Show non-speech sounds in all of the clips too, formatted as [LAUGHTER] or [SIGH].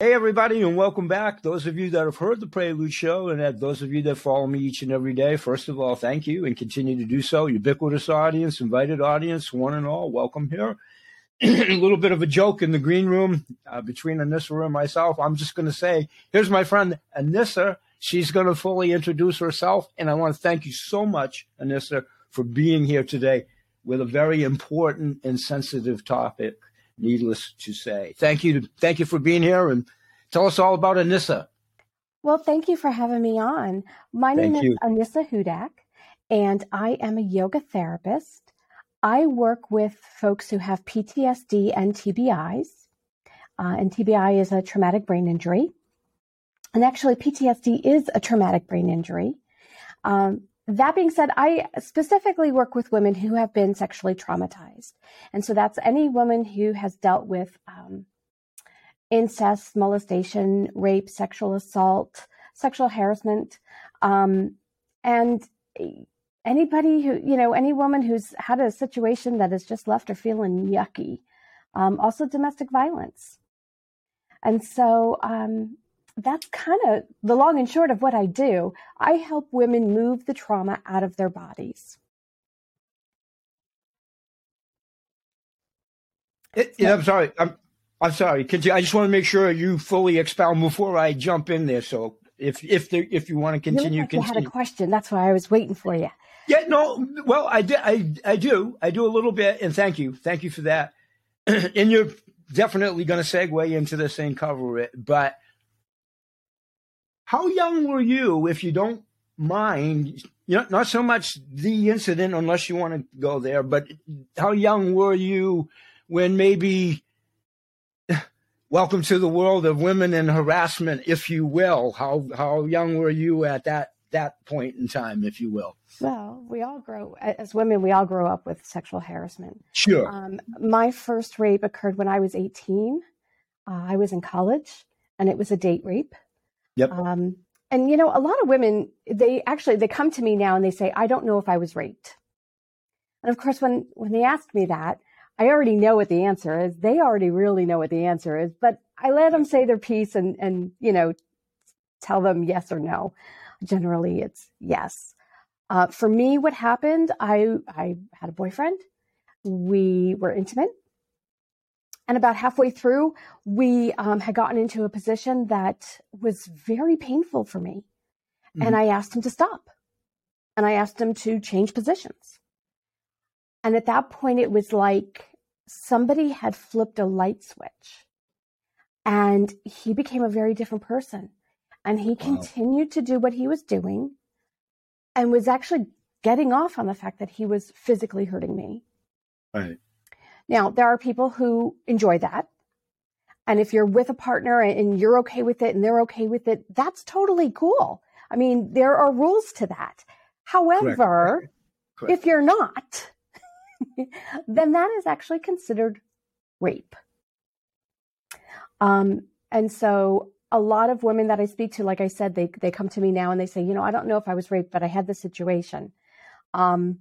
Hey, everybody, and welcome back. Those of you that have heard the Prelude Show, and those of you that follow me each and every day, first of all, thank you and continue to do so. Ubiquitous audience, invited audience, one and all, welcome here. a [CLEARS THROAT] little bit of a joke in the green room uh, between Anissa and myself. I'm just going to say, here's my friend Anissa. She's going to fully introduce herself, and I want to thank you so much, Anissa, for being here today with a very important and sensitive topic needless to say. Thank you. Thank you for being here and tell us all about Anissa. Well, thank you for having me on. My Thank name you. is Anissa Hudak, and I am a yoga therapist. I work with folks who have PTSD and TBIs. Uh, and TBI is a traumatic brain injury. And actually, PTSD is a traumatic brain injury. Um, that being said, I specifically work with women who have been sexually traumatized. And so that's any woman who has dealt with um, incest, molestation, rape, sexual assault, sexual harassment, um, and anybody who, you know, any woman who's had a situation that has just left her feeling yucky. Um, also, domestic violence. And so, um, that's kind of the long and short of what I do. I help women move the trauma out of their bodies. It, yeah, I'm sorry. I'm I'm sorry. Could you, I just want to make sure you fully expound before I jump in there. So if if there, if you want to continue, like you had a question. That's why I was waiting for you. Yeah, no. Well, I did. I I do. I do a little bit, and thank you. Thank you for that. [CLEARS THROAT] and you're definitely going to segue into this and cover it. But how young were you, if you don't mind? You know, not so much the incident, unless you want to go there. But how young were you when maybe? Welcome to the world of women and harassment, if you will. How how young were you at that that point in time, if you will? Well, we all grow, as women, we all grow up with sexual harassment. Sure. Um, my first rape occurred when I was 18. Uh, I was in college and it was a date rape. Yep. Um, and you know, a lot of women, they actually, they come to me now and they say, I don't know if I was raped. And of course, when, when they ask me that, I already know what the answer is. They already really know what the answer is, but I let them say their piece and, and, you know, tell them yes or no. Generally, it's yes. Uh, for me, what happened, I, I had a boyfriend. We were intimate. And about halfway through, we um, had gotten into a position that was very painful for me. And Mhm. I asked him to stop. And I asked him to change positions. And at that point, it was like somebody had flipped a light switch. And he became a very different person. And he continued to do what he was doing and was actually getting off on the fact that he was physically hurting me. Right. Now, there are people who enjoy that. And if you're with a partner and you're okay with it and they're okay with it, that's totally cool. I mean, there are rules to that. However, Correct. if you're not, [LAUGHS] then that is actually considered rape. Um, and so a lot of women that I speak to, like I said, they, they come to me now and they say, you know, I don't know if I was raped, but I had this situation. Um,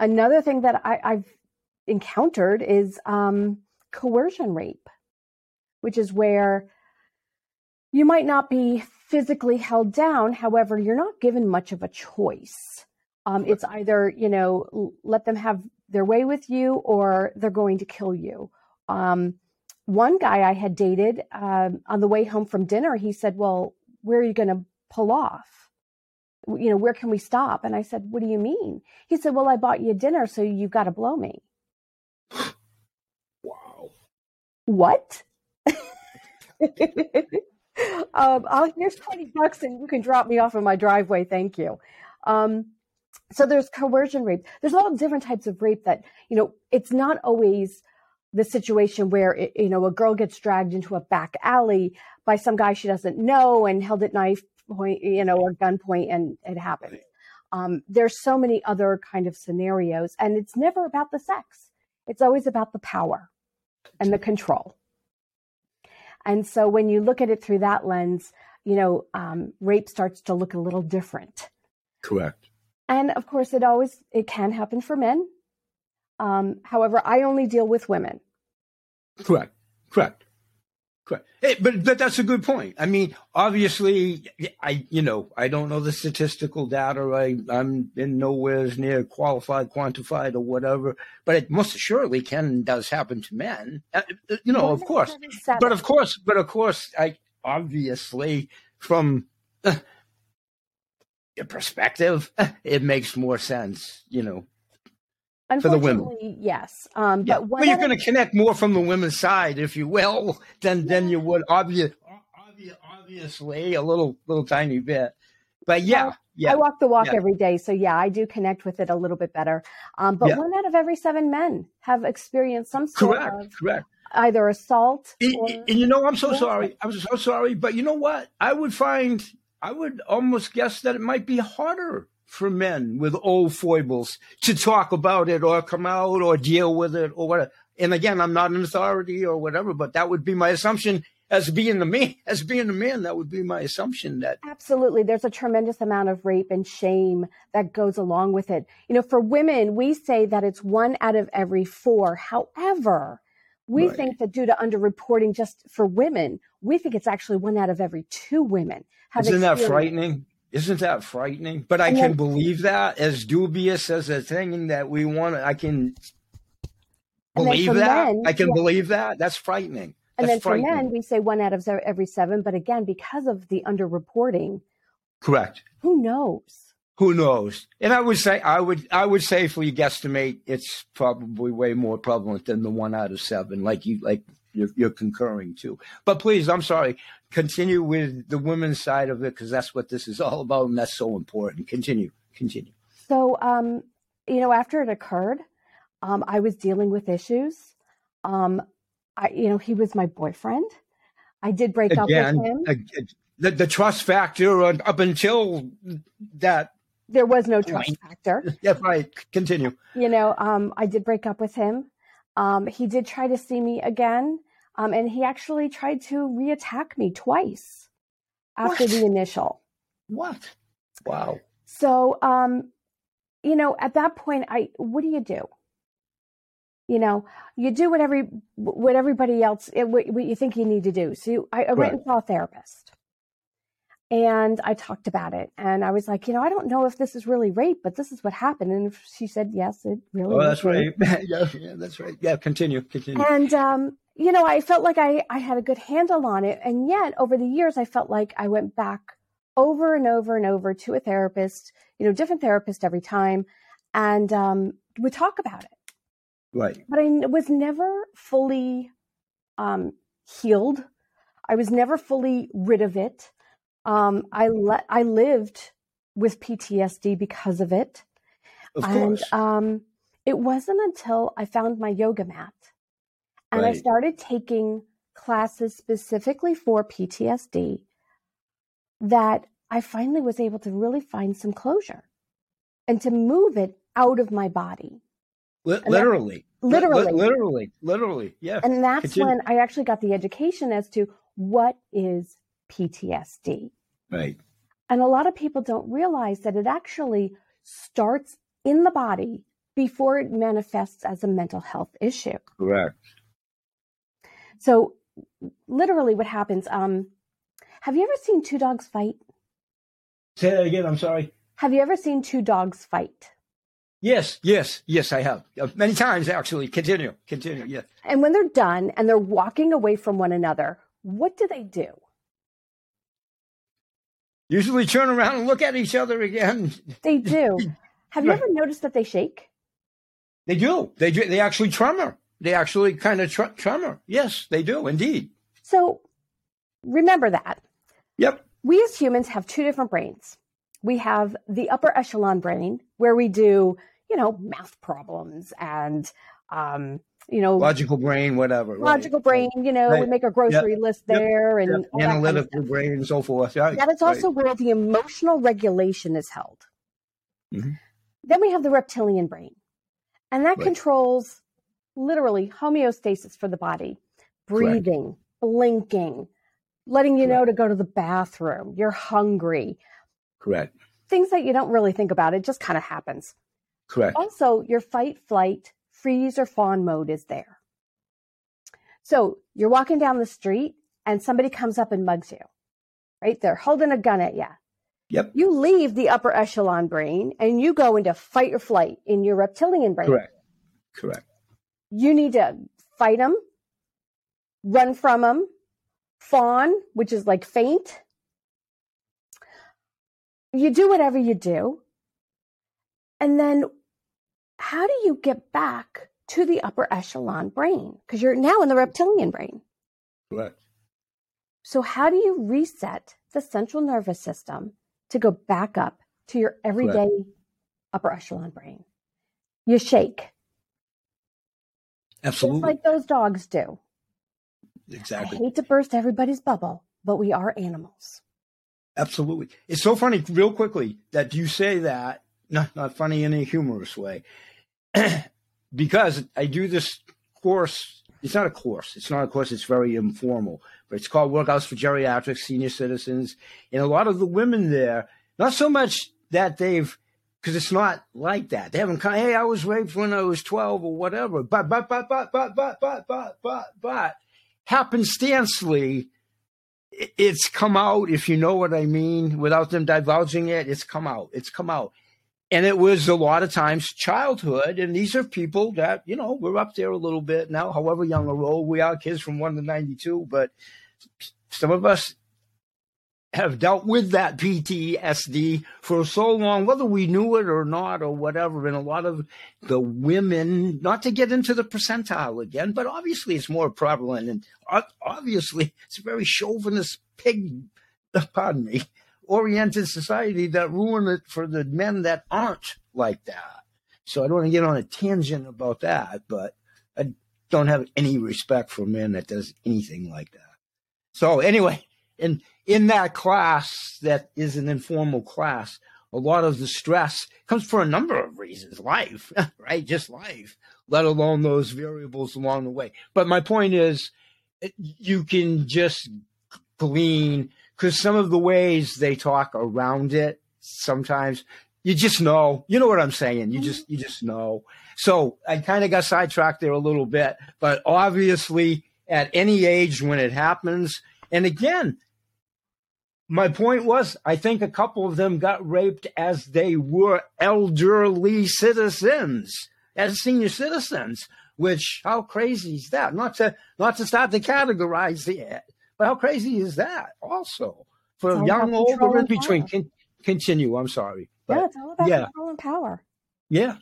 another thing that I, I've encountered is um, coercion rape, which is where you might not be physically held down. However, you're not given much of a choice. Um, it's either, you know, let them have their way with you or they're going to kill you. Um, one guy I had dated um, on the way home from dinner, he said, Well, where are you going to pull off? You know, where can we stop? And I said, What do you mean? He said, Well, I bought you dinner, so you've got to blow me. Wow. What? [LAUGHS] um, here's 20 bucks and you can drop me off in my driveway. Thank you. Um, so there's coercion rape. There's a lot of different types of rape that, you know, it's not always the situation where, it, you know, a girl gets dragged into a back alley by some guy she doesn't know and held at knife point, you know, or gunpoint and it happens. Um, there's so many other kind of scenarios and it's never about the sex. It's always about the power and the control. And so when you look at it through that lens, you know, um, rape starts to look a little different. Correct. And of course, it always it can happen for men. Um, however, I only deal with women. Correct. Correct. Correct. Hey, but but that's a good point. I mean, obviously, I you know I don't know the statistical data. I I'm in nowhere near qualified, quantified, or whatever. But it most assuredly can and does happen to men. Uh, uh you know, of course. But of course, but of course, I obviously from uh, your perspective, it makes more sense. You know, for the women. Yes. Um, yeah. but well, you're going to connect more from the women's side, if you will, than yeah. than you would obvious, obviously a little little tiny bit. But yeah, well, yeah. I walk the walk yeah. every day, so yeah, I do connect with it a little bit better. Um, but one out of every seven men have experienced some sort correct, of correct. either assault. And, or, and you know, I'm so sorry. I'm so sorry, but you know what? I would find, I would almost guess that it might be harder for men with old foibles to talk about it or come out or deal with it or whatever. And again, I'm not an authority or whatever, but that would be my assumption as being the man, [LAUGHS] as being a man, that would be my assumption that absolutely there's a tremendous amount of rape and shame that goes along with it. You know, for women, we say that it's one out of every four. However, we right. think that due to underreporting just for women, we think it's actually one out of every two women. Have Isn't that frightening? Isn't that frightening? But I can believe that as dubious as a thing that we want. I can believe that. I can yeah. believe that. That's frightening. And That's then for men, we say one out of every seven. But again, because of the underreporting, correct. Who knows? Who knows? And I would say I would I would safely guesstimate it's probably way more prevalent than the one out of seven, like you like you're, you're concurring to. But please, I'm sorry. Continue with the women's side of it because that's what this is all about, and that's so important. Continue, continue. So, um, you know, after it occurred, um, I was dealing with issues. Um, I, you know, he was my boyfriend. I did break Again, up with him. Uh, the, the trust factor up until that there was no trust factor. [LAUGHS] yeah, right. Continue. You know, um, I did break up with him. Um, he did try to see me again, um, and he actually tried to reattack me twice after what? the initial. What? Wow. So, um, you know, at that point, I what do you do? You know, you do what every what everybody else what, what you think you need to do. So you, I, I went and saw a therapist and I talked about it. And I was like, you know, I don't know if this is really rape, but this is what happened. And she said, yes, it really. Oh, that's rape. right. [LAUGHS] yeah, yeah, that's right. Yeah, continue, continue. And um, you know, I felt like I I had a good handle on it, and yet over the years, I felt like I went back over and over and over to a therapist, you know, different therapist every time, and um, would talk about it. Right. But I was never fully um, healed. I was never fully rid of it. Um, I let I lived with PTSD because of it. Of and um, it wasn't until I found my yoga mat and right. I started taking classes specifically for PTSD that I finally was able to really find some closure and to move it out of my body. L- literally. That, literally. L- literally. Literally. Yeah. And that's Continue. when I actually got the education as to what is PTSD. Right. And a lot of people don't realize that it actually starts in the body before it manifests as a mental health issue. Correct. So, literally, what happens? Um, have you ever seen two dogs fight? Say that again. I'm sorry. Have you ever seen two dogs fight? Yes, yes, yes, I have. Uh, many times, actually. Continue, continue, yes. And when they're done and they're walking away from one another, what do they do? usually turn around and look at each other again. They do. [LAUGHS] Have you ever noticed that they shake? They do. They do. They actually tremor. They actually kind of tr- tremor. Yes, they do indeed. So remember that. Yep. We as humans have two different brains. We have the upper echelon brain where we do, you know, math problems and um, you know, logical brain, whatever. Logical right. brain, you know, right. we make a grocery yep. list there yep. and yep. analytical kind of brain and so forth. Yeah, that is also right. where the emotional regulation is held. Mm-hmm. Then we have the reptilian brain, and that controls literally homeostasis for the body, breathing, Correct. blinking, letting you Correct. know to go to the bathroom, you're hungry. Correct. Things that you don't really think about, it just kind of happens. Correct. Also, your fight, flight, freeze or fawn mode is there. So you're walking down the street and somebody comes up and mugs you, right? They're holding a gun at you. Yep. You leave the upper echelon brain and you go into fight or flight in your reptilian brain. Correct. Correct. You need to fight them, run from them, fawn, which is like faint. You do whatever you do. And then how do you get back to the upper echelon brain? Because you're now in the reptilian brain. Correct. So, how do you reset the central nervous system to go back up to your everyday Correct. upper echelon brain? You shake. Absolutely. Just like those dogs do. Exactly. I hate to burst everybody's bubble, but we are animals. Absolutely. It's so funny, real quickly, that you say that, not, not funny in a humorous way, [CLEARS THROAT] because I do this course. It's not a course. It's not a course. It's very informal, but it's called Workouts for Geriatrics, Senior Citizens. And a lot of the women there, not so much that they've, because it's not like that. They haven't come, hey, I was raped when I was 12 or whatever. But, but, but, but, but, but, but, but, but, but, happenstancely, it's come out, if you know what I mean, without them divulging it, it's come out. It's come out. And it was a lot of times childhood. And these are people that, you know, we're up there a little bit now, however young or old we are, kids from 1 to 92. But some of us have dealt with that PTSD for so long, whether we knew it or not or whatever. And a lot of the women, not to get into the percentile again, but obviously it's more prevalent and obviously it's a very chauvinist pig, [LAUGHS] pardon me, oriented society that ruin it for the men that aren't like that. So I don't want to get on a tangent about that, but I don't have any respect for men that does anything like that. So anyway, and in that class that is an informal class, a lot of the stress comes for a number of reasons. Life, [LAUGHS] right? Just life, let alone those variables along the way. But my point is, eh, you can just glean because some of the ways they talk around it sometimes you just know you know what i'm saying you just you just know so i kind of got sidetracked there a little bit but obviously at any age when it happens and again my point was, I think a couple of them got raped as they were elderly citizens, as senior citizens. Which how crazy is that? Not to not to start to categorize it, but how crazy is that? Also, for it's young, old, or in between. Con- continue. I'm sorry. But, yeah, it's all about yeah. control and power. Yeah,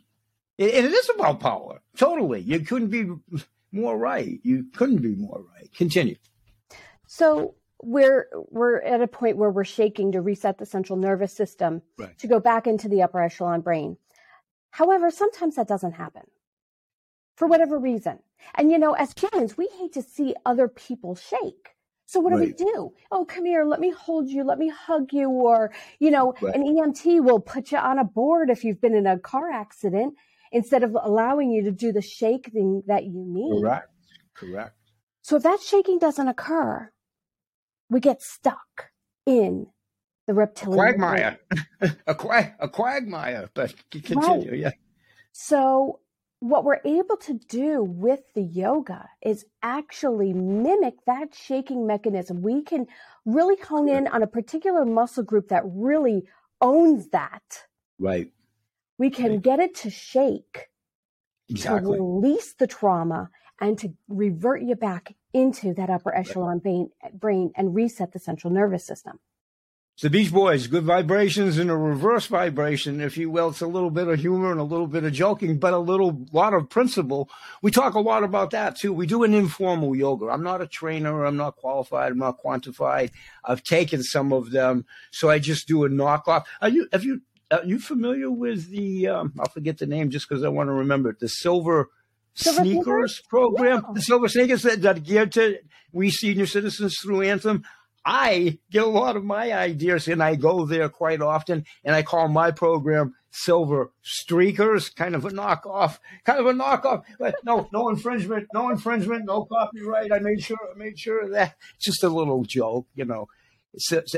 it, it is about power. Totally. You couldn't be more right. You couldn't be more right. Continue. So we're we're at a point where we're shaking to reset the central nervous system right. to go back into the upper echelon brain. However, sometimes that doesn't happen for whatever reason. And you know, as humans, we hate to see other people shake. So what right. do we do? Oh, come here, let me hold you, let me hug you, or you know, right. an EMT will put you on a board if you've been in a car accident instead of allowing you to do the shaking that you need. Correct. Correct. So if that shaking doesn't occur, we get stuck in the reptilian quagmire, [LAUGHS] a, quag, a quagmire. But continue, right. yeah. So what we're able to do with the yoga is actually mimic that shaking mechanism. We can really hone in on a particular muscle group that really owns that. Right. We can right. get it to shake exactly. to release the trauma and to revert you back into that upper echelon brain, brain and reset the central nervous system. So Beach Boys, good vibrations and a reverse vibration, if you will. It's a little bit of humor and a little bit of joking, but a little lot of principle. We talk a lot about that too. We do an informal yoga. I'm not a trainer. I'm not qualified. I'm not quantified. I've taken some of them, so I just do a knockoff. Are you? Have you? Are you familiar with the? Um, I'll forget the name just because I want to remember it. The silver Silver sneakers, program, yeah. the Silver Sneakers that, that geared to we senior citizens through Anthem. I get a lot of my ideas and I go there quite often and I call my program Silver Streakers, kind of a knockoff, kind of a knockoff. But no, no infringement, no infringement, no copyright. I made sure, I made sure of that. just a little joke, you know.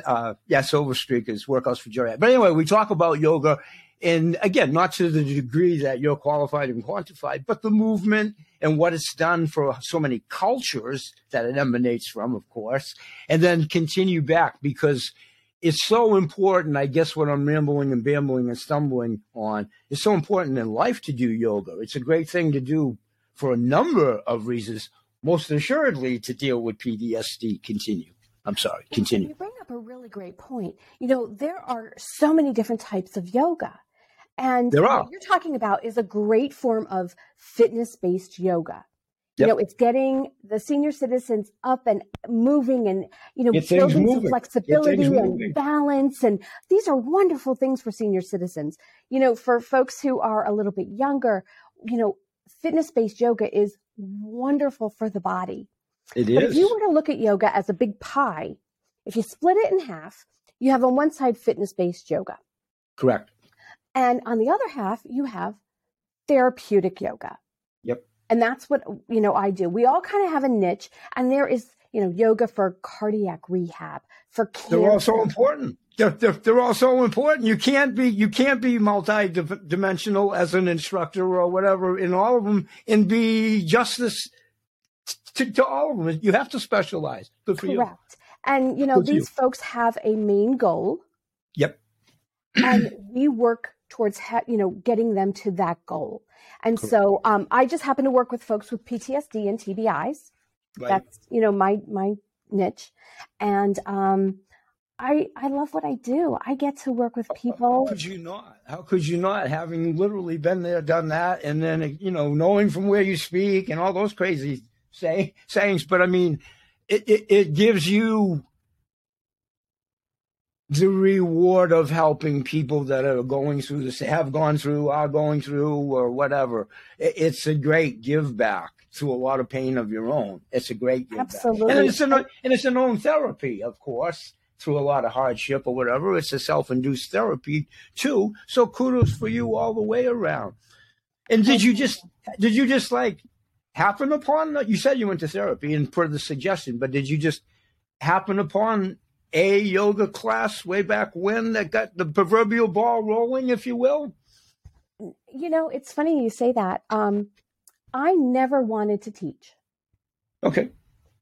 Uh, yeah, Silver Streakers, workouts for Jerry. But anyway, we talk about yoga and again, not to the degree that you're qualified and quantified, but the movement and what it's done for so many cultures that it emanates from, of course, and then continue back because it's so important. I guess what I'm rambling and bambling and stumbling on is so important in life to do yoga. It's a great thing to do for a number of reasons, most assuredly to deal with PTSD. Continue. I'm sorry, continue. You bring up a really great point. You know, there are so many different types of yoga. And there are. what you're talking about is a great form of fitness based yoga. Yep. You know, it's getting the senior citizens up and moving and, you know, Get building some flexibility and balance. And these are wonderful things for senior citizens. You know, for folks who are a little bit younger, you know, fitness based yoga is wonderful for the body. It But if you were to look at yoga as a big pie, if you split it in half, you have on one side fitness based yoga. Correct. And on the other half, you have therapeutic yoga. Yep. And that's what, you know, I do. We all kind of have a niche and there is, you know, yoga for cardiac rehab, for cancer. They're all so important. They're, they're, they're all so important. You can't be you can't be multi-dimensional as an instructor or whatever in all of them and be justice to, to all of them. You have to specialize. Good for you. Correct. And, you know, Good for you. these folks have a main goal Yep. and we work towards ha- you know getting them to that goal and so um, i just happen to work with folks with ptsd and tbis Right. that's you know my my niche and um, i i love what i do i get to work with How people could you not? How could you not? Having literally been there, done that, and then you know, knowing from where you speak and all those crazy say, sayings. But I mean, it, it it gives you the reward of helping people that are going through this, have gone through, are going through, or whatever. It's a great give back through a lot of pain of your own. It's a great give Absolutely. back, and it's an and it's an own therapy, of course through a lot of hardship or whatever. It's a self induced therapy too. So kudos for you all the way around. And did you just did you just like happen upon you said you went to therapy and for the suggestion, but did you just happen upon a yoga class way back when that got the proverbial ball rolling, if you will? you know it's funny you say that um, i never wanted to teach Okay.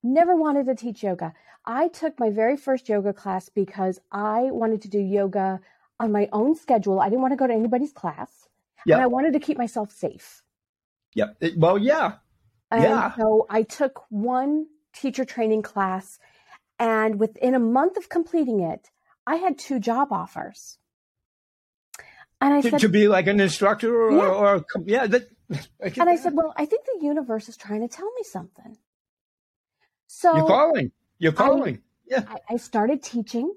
never wanted to teach yoga. I took my very first yoga class because I wanted to do yoga on my own schedule. I didn't want to go to anybody's class. Yeah. And I wanted to keep myself safe. Yep. Well, yeah. And Yeah. so I took one teacher training class, and within a month of completing it, I had two job offers. And I To, said, to be like an instructor or, Yeah. or yeah. That, I and I that. said, well, I think the universe is trying to tell me something. So You're calling. You're calling. yeah. I, I started teaching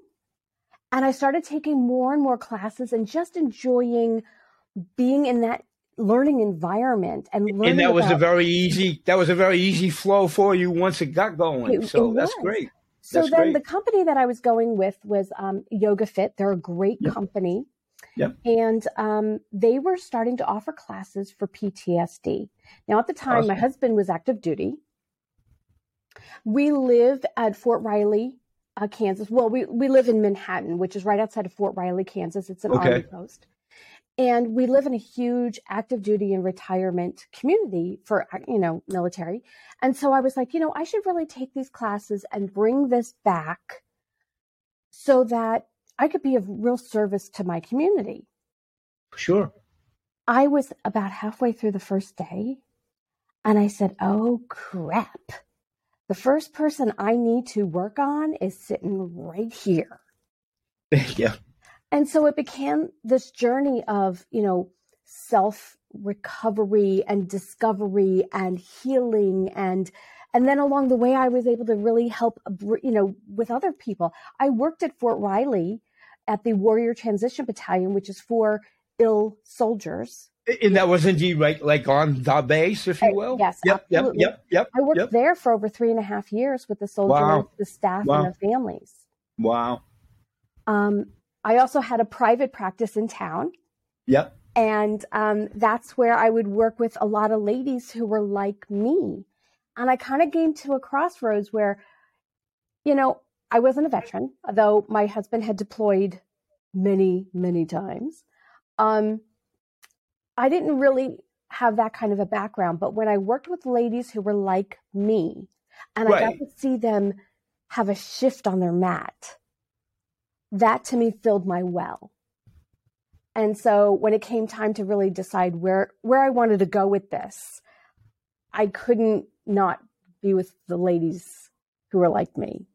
and I started taking more and more classes and just enjoying being in that learning environment and learning and that was a very easy that was a very easy flow for you once it got going It- so it that's great so that's then great. the company that I was going with was um, Yoga Fit. They're a great Yep. company. Yep. And um, they were starting to offer classes for PTSD. Now, at the time, my husband was active duty. We live at Fort Riley, uh, Kansas. Well, we, we live in Manhattan, which is right outside of Fort Riley, Kansas. It's an Okay. army post. And we live in a huge active duty and retirement community for, you know, military. And so I was like, you know, I should really take these classes and bring this back so that I could be of real service to my community. sure I was about halfway through the first day and I said, oh crap. The first person I need to work on is sitting right here. [LAUGHS] yeah And so it became this journey of, you know, self recovery and discovery and healing and and then along the way I was able to really help you know with other people. I worked at Fort Riley at the Warrior Transition Battalion which is for ill soldiers. and that was indeed right like on the base if you Uh, will yes, yep yep absolutely. yep yep I worked yep there for over three and a half years with the soldiers, Wow. the staff, Wow. and their families. wow Um, I also had a private practice in town. yep And um, that's where I would work with a lot of ladies who were like me. And I kind of came to a crossroads where, you know, I wasn't a veteran, although my husband had deployed many, many times. Um, I didn't really have that kind of a background, but when I worked with ladies who were like me, and I got to see them have a shift on their mat, that to me filled my well. And so when it came time to really decide where where I wanted to go with this, I couldn't not be with the ladies who were like me.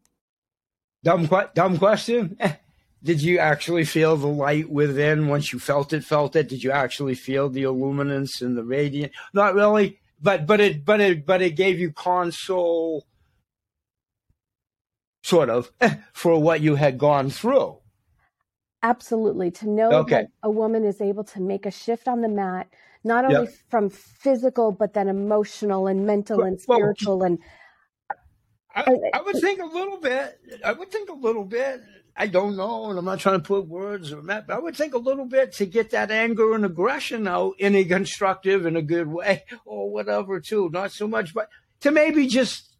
Dumb, dumb question. [LAUGHS] Did you actually feel the light within once you felt it? Felt it? Did you actually feel the illuminance and the radiant? Not really, but but it but it but it gave you console, sort of, eh, for what you had gone through. Absolutely. To know Okay. that a woman is able to make a shift on the mat, not only from physical, but then emotional and mental Well, and well, spiritual. And I, I would think a little bit. I would think a little bit. I don't know, and I'm not trying to put words or that, but I would think a little bit to get that anger and aggression out in a constructive and a good way, or whatever, too. Not so much, but to maybe just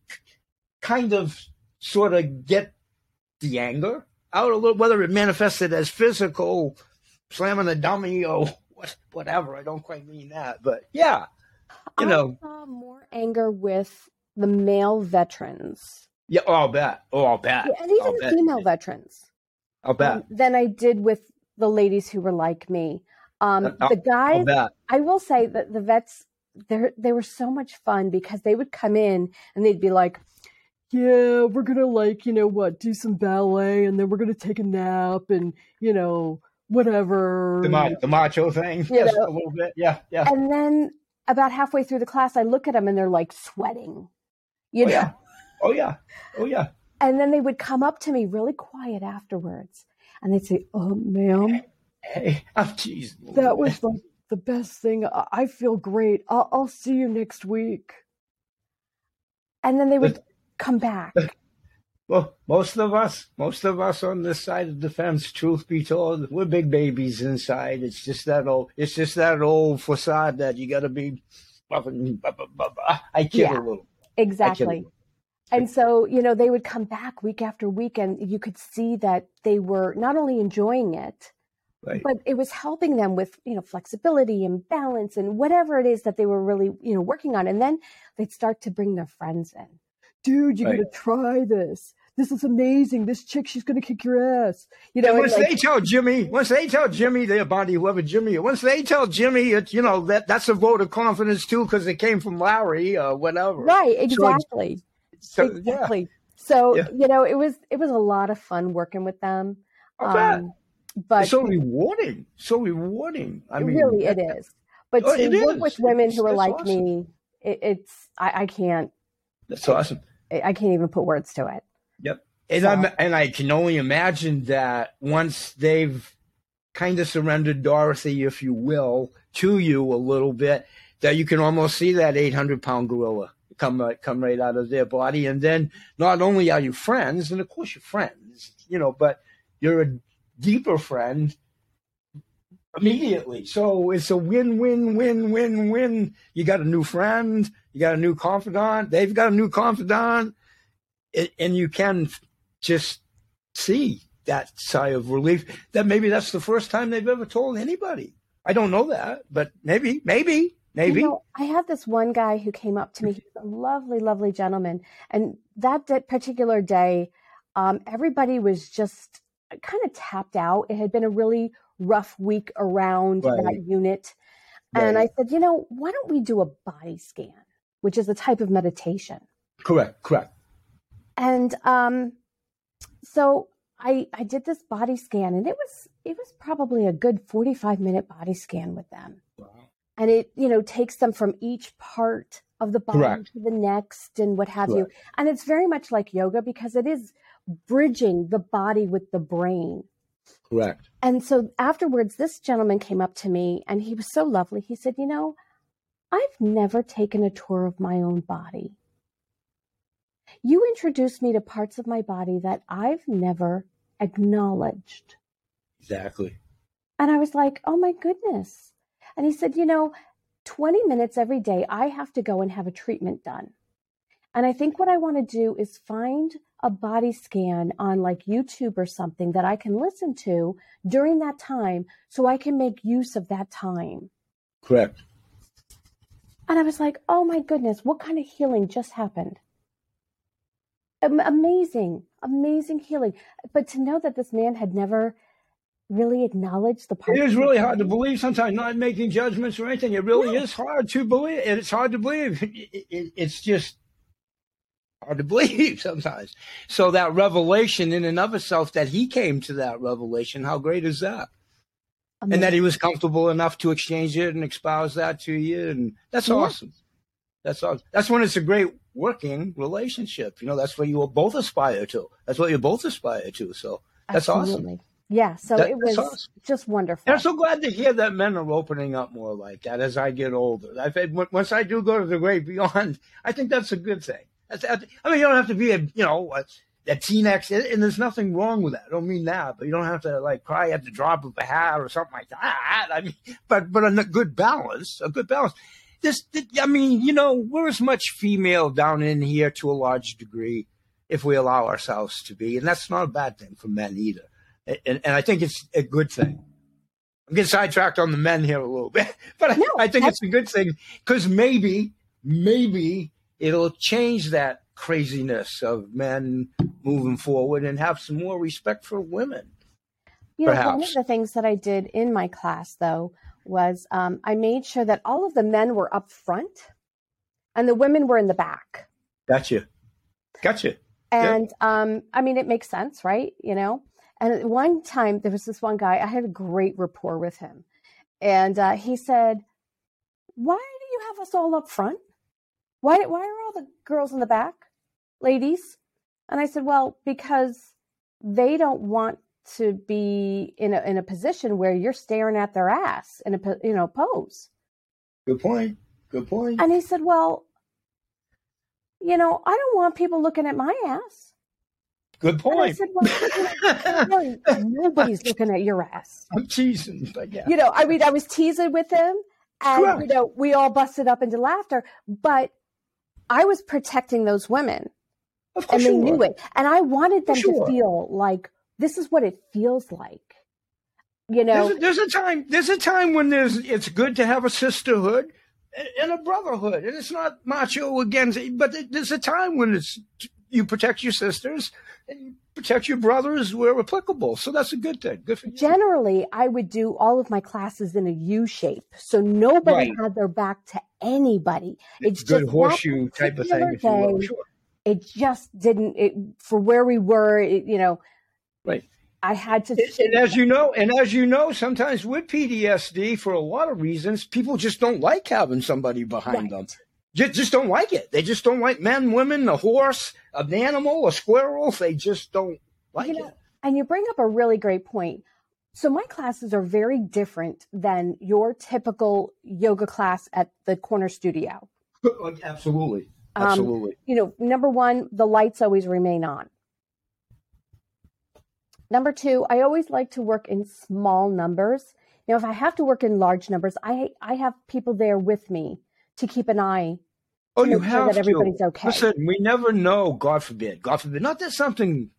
kind of sort of get the anger out a little, whether it manifested as physical, slamming a dummy or what- whatever. I don't quite mean that, but yeah, you I know, saw more anger with the male veterans yeah. Oh, I'll bet. Oh, I'll bet. yeah, and even I'll the bet. female veterans I'll bet. um, than I did with the ladies who were like me. Um, the guys. I will say that the vets, they they were so much fun because they would come in and they'd be like, "Yeah, we're gonna like you know what, do some ballet, and then we're gonna take a nap, and you know whatever." The, ma- the macho thing. Yes, know. a little bit. Yeah, yeah. And then about halfway through the class, I look at them and they're like sweating, you Oh, know. yeah. Oh, yeah. Oh, yeah. And then they would come up to me really quiet afterwards, and they'd say, "Oh, ma'am." Hey, oh, jeez. That was like the best thing. I I feel great. I'll, I'll see you next week. And then they would come back. [LAUGHS] Well, most of us, most of us on this side of the fence, truth be told, we're big babies inside. It's just that old, it's just that old facade that you got to be. I kid Yeah. a little. Exactly. And so, you know, they would come back week after week, and you could see that they were not only enjoying it, Right. but it was helping them with, you know, flexibility and balance and whatever it is that they were really, you know, working on. And then they'd start to bring their friends in. Dude, you Right. gotta try this. This is amazing. This chick, she's gonna kick your ass. You know, And and once like- they tell Jimmy, once they tell Jimmy, their body, whoever Jimmy, once they tell Jimmy, it's you know that that's a vote of confidence too because it came from Larry or whatever. right, exactly. So, yeah. exactly. So, Yeah. you know, it was it was a lot of fun working with them. Um, but It's so rewarding. So rewarding. I mean, really it is. But Oh, to work is. with women It's- who are like awesome. me, it, it's I, I can't That's awesome. I can't even put words to it. Yep. And So- I'm and I can only imagine that once they've kind of surrendered Dorothy, if you will, to you a little bit, that you can almost see that 800 pound gorilla come right, come right out of their body. And then not only are you friends, and of course you're friends, you know, but you're a deeper friend immediately. So it's a win, win, win, win, win. You got a new friend, you got a new confidant, they've got a new confidant, it, and you can just see that sigh of relief that maybe that's the first time they've ever told anybody. I don't know that, but maybe, maybe, maybe. You know, I had this one guy who came up to me. He was a lovely, lovely gentleman. And that da- particular day, um, everybody was just kind of tapped out. It had been a really rough week around Right. that unit. And I said, you know, why don't we do a body scan, which is a type of meditation? correct, correct. And um, so I I did this body scan, and it was it was probably a good forty five minute body scan with them and it you know takes them from each part of the body Correct. to the next and what have you and it's very much like yoga because it is bridging the body with the brain Correct. and so afterwards this gentleman came up to me and he was so lovely he said you know i've never taken a tour of my own body you introduced me to parts of my body that i've never acknowledged Exactly. and I was like, oh my goodness. And he said, you know, 20 minutes every day, I have to go and have a treatment done. And I think what I want to do is find a body scan on like YouTube or something that I can listen to during that time so I can make use of that time. Correct. And I was like, oh my goodness, what kind of healing just happened? Amazing, amazing healing. But to know that this man had never really acknowledged the part. It is really hard to believe sometimes, not making judgments or anything. It really is hard to believe. And It's hard to believe. [LAUGHS] It, it, it's just hard to [LAUGHS] believe sometimes. So that revelation in and of itself, that he came to that revelation, how great is that? Amazing. And that he was comfortable enough to exchange it and espouse that to you, and that's yeah. awesome. That's awesome. That's when it's a great working relationship. You know, that's what you will both aspire to. That's what you both aspire to. So that's Absolutely. awesome. Yeah, so that, it was awesome. just wonderful. And I'm so glad to hear that men are opening up more like that as I get older. I've had, once I do go to the great beyond, I think that's a good thing. I mean, you don't have to be a you know a teen and there's nothing wrong with that. I don't mean that, but you don't have to like cry at the drop of a hat or something like that. I mean, but but a good balance, a good balance. This, I mean, you know, we're as much female down in here to a large degree, if we allow ourselves to be, and that's not a bad thing for men either. And, and I think it's a good thing. I'm getting sidetracked on the men here a little bit, [LAUGHS] but no, I, I think it's a good thing because maybe, maybe it'll change that craziness of men moving forward and have some more respect for women. You know, perhaps. one of the things that I did in my class, though, was um, I made sure that all of the men were up front and the women were in the back. Gotcha. Gotcha. And um, I mean, it makes sense, right? You know? And one time there was this one guy, I had a great rapport with him. And uh, he said, Why do you have us all up front? Why, why are all the girls in the back, ladies? And I said, well, because they don't want to be in a, in a position where you're staring at their ass in a, you know, pose. Good point. Good point. And he said, well, you know, I don't want people looking at my ass. Good point. Said, well, [LAUGHS] nobody's looking at your ass. I'm teasing, but yeah. You know, I mean, I was teasing with him, and Correct. you know, we all busted up into laughter. But I was protecting those women. and they knew it. And I wanted them to feel like this is what it feels like. You know, there's a, there's a, time. There's a time when there's. It's good to have a sisterhood and a brotherhood, and it's not macho against. But there's a time when it's you protect your sisters and you protect your brothers where applicable. So that's a good thing. Good for you. Generally, I would do all of my classes in a U shape, so nobody right. had their back to anybody. It's, good horseshoe type of thing. Sure. It just didn't. It for where we were. It, you know. Right. I had to. And, and as you know, and as you know, sometimes with PTSD, for a lot of reasons, people just don't like having somebody behind right. them. Just, just don't like it. They just don't like men, women, a horse, an animal, a squirrel. They just don't like you know, it. And you bring up a really great point. So my classes are very different than your typical yoga class at the corner studio. Absolutely. [LAUGHS] Absolutely. Um, you know, number one, the lights always remain on. Number two, I always like to work in small numbers. Now, if I have to work in large numbers, I I have people there with me to keep an eye. Oh, you have sure that everybody's to. okay. Listen, we never know. God forbid. God forbid. Not that something,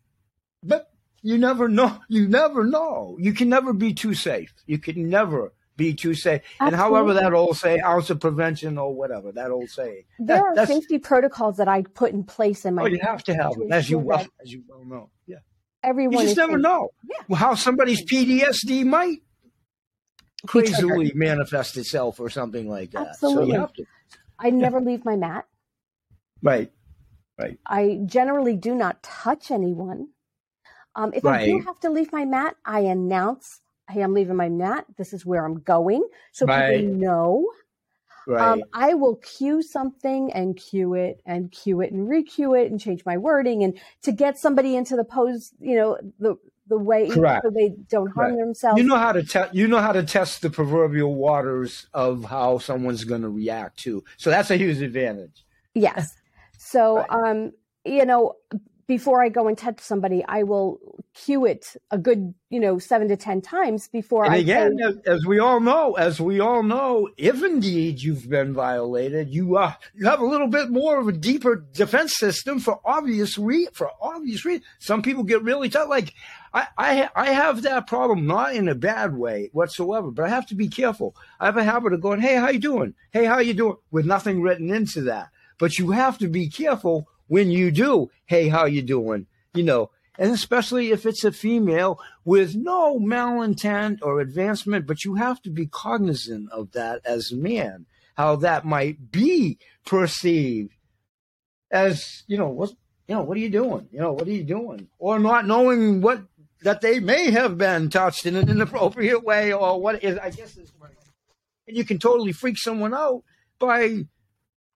but you never know. [LAUGHS] You never know. You can never be too safe. You can never be too safe. Absolutely. And however that old say, ounce of prevention or whatever that old saying. There that, are safety protocols that I put in place in my. Oh, you have to have it, as you well, as you well know. Yeah. Everyone. You just never safe. know yeah. how somebody's PTSD might crazily manifest itself or something like that. Absolutely. So I never yeah. leave my mat. Right. Right. I generally do not touch anyone. Um, if right. I do have to leave my mat, I announce, "Hey, I'm leaving my mat. This is where I'm going," so right. people know. Um, right. Um, I will cue something and cue it and cue it and re-cue it and change my wording and to get somebody into the pose, you know, the the way Correct. so they don't harm themselves. You know how to test. You know how to test the proverbial waters of how someone's going to react to. So that's a huge advantage. Yes. So, [LAUGHS] right. um, you know, before I go and touch somebody, I will cue it a good, you know, seven to 10 times before and I again, say, as, as we all know, as we all know, if indeed you've been violated, you uh, you have a little bit more of a deeper defense system for obvious re- for obvious reasons. Some people get really tough. Like I, I I have that problem, not in a bad way whatsoever, but I have to be careful. I have a habit of going, "Hey, how you doing? Hey, how you doing?" with nothing written into that. But you have to be careful when you do, "Hey, how you doing?" You know, and especially if it's a female with no malintent or advancement, but you have to be cognizant of that as a man, how that might be perceived as, you know, what you know, what are you doing? You know, what are you doing? Or not knowing what that they may have been touched in an inappropriate way or what is I guess is and you can totally freak someone out by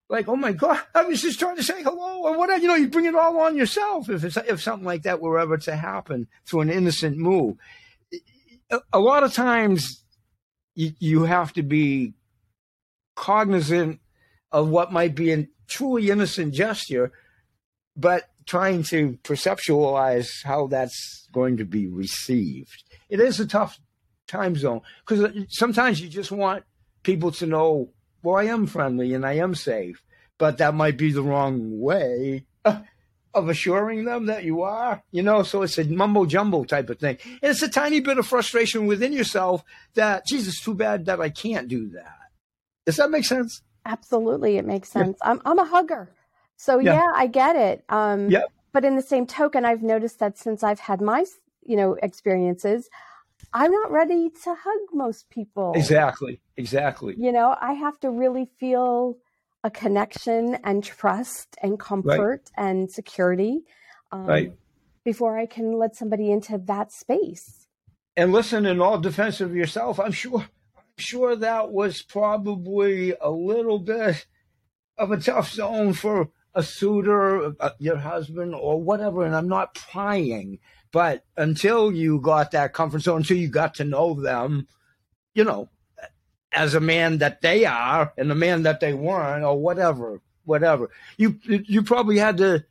like, oh my God, I was just trying to say hello or whatever. You know, you bring it all on yourself if it's, if something like that were ever to happen through an innocent move. A, lot of times you have to be cognizant of what might be a truly innocent gesture, but trying to perceptualize how that's going to be received. It is a tough time zone because uh, sometimes you just want people to know well, I am friendly and I am safe, but that might be the wrong way of assuring them that you are, you know, so it's a mumbo jumbo type of thing. And it's a tiny bit of frustration within yourself that, Jesus, too bad that I can't do that. Does that make sense? Absolutely. It makes sense. I'm, I'm a hugger. So yeah, yeah I get it. Um, yeah. But in the same token, I've noticed that since I've had my, you know, experiences, I'm not ready to hug most people. Exactly. Exactly. You know, I have to really feel a connection and trust and comfort right. and security um, right. before I can let somebody into that space. And listen, in all defense of yourself, I'm sure, I'm sure that was probably a little bit of a tough zone for a suitor, uh, your husband, or whatever. And I'm not prying, but until you got that comfort zone, until you got to know them, you know, as a man that they are and the man that they weren't, or whatever, whatever, you you probably had to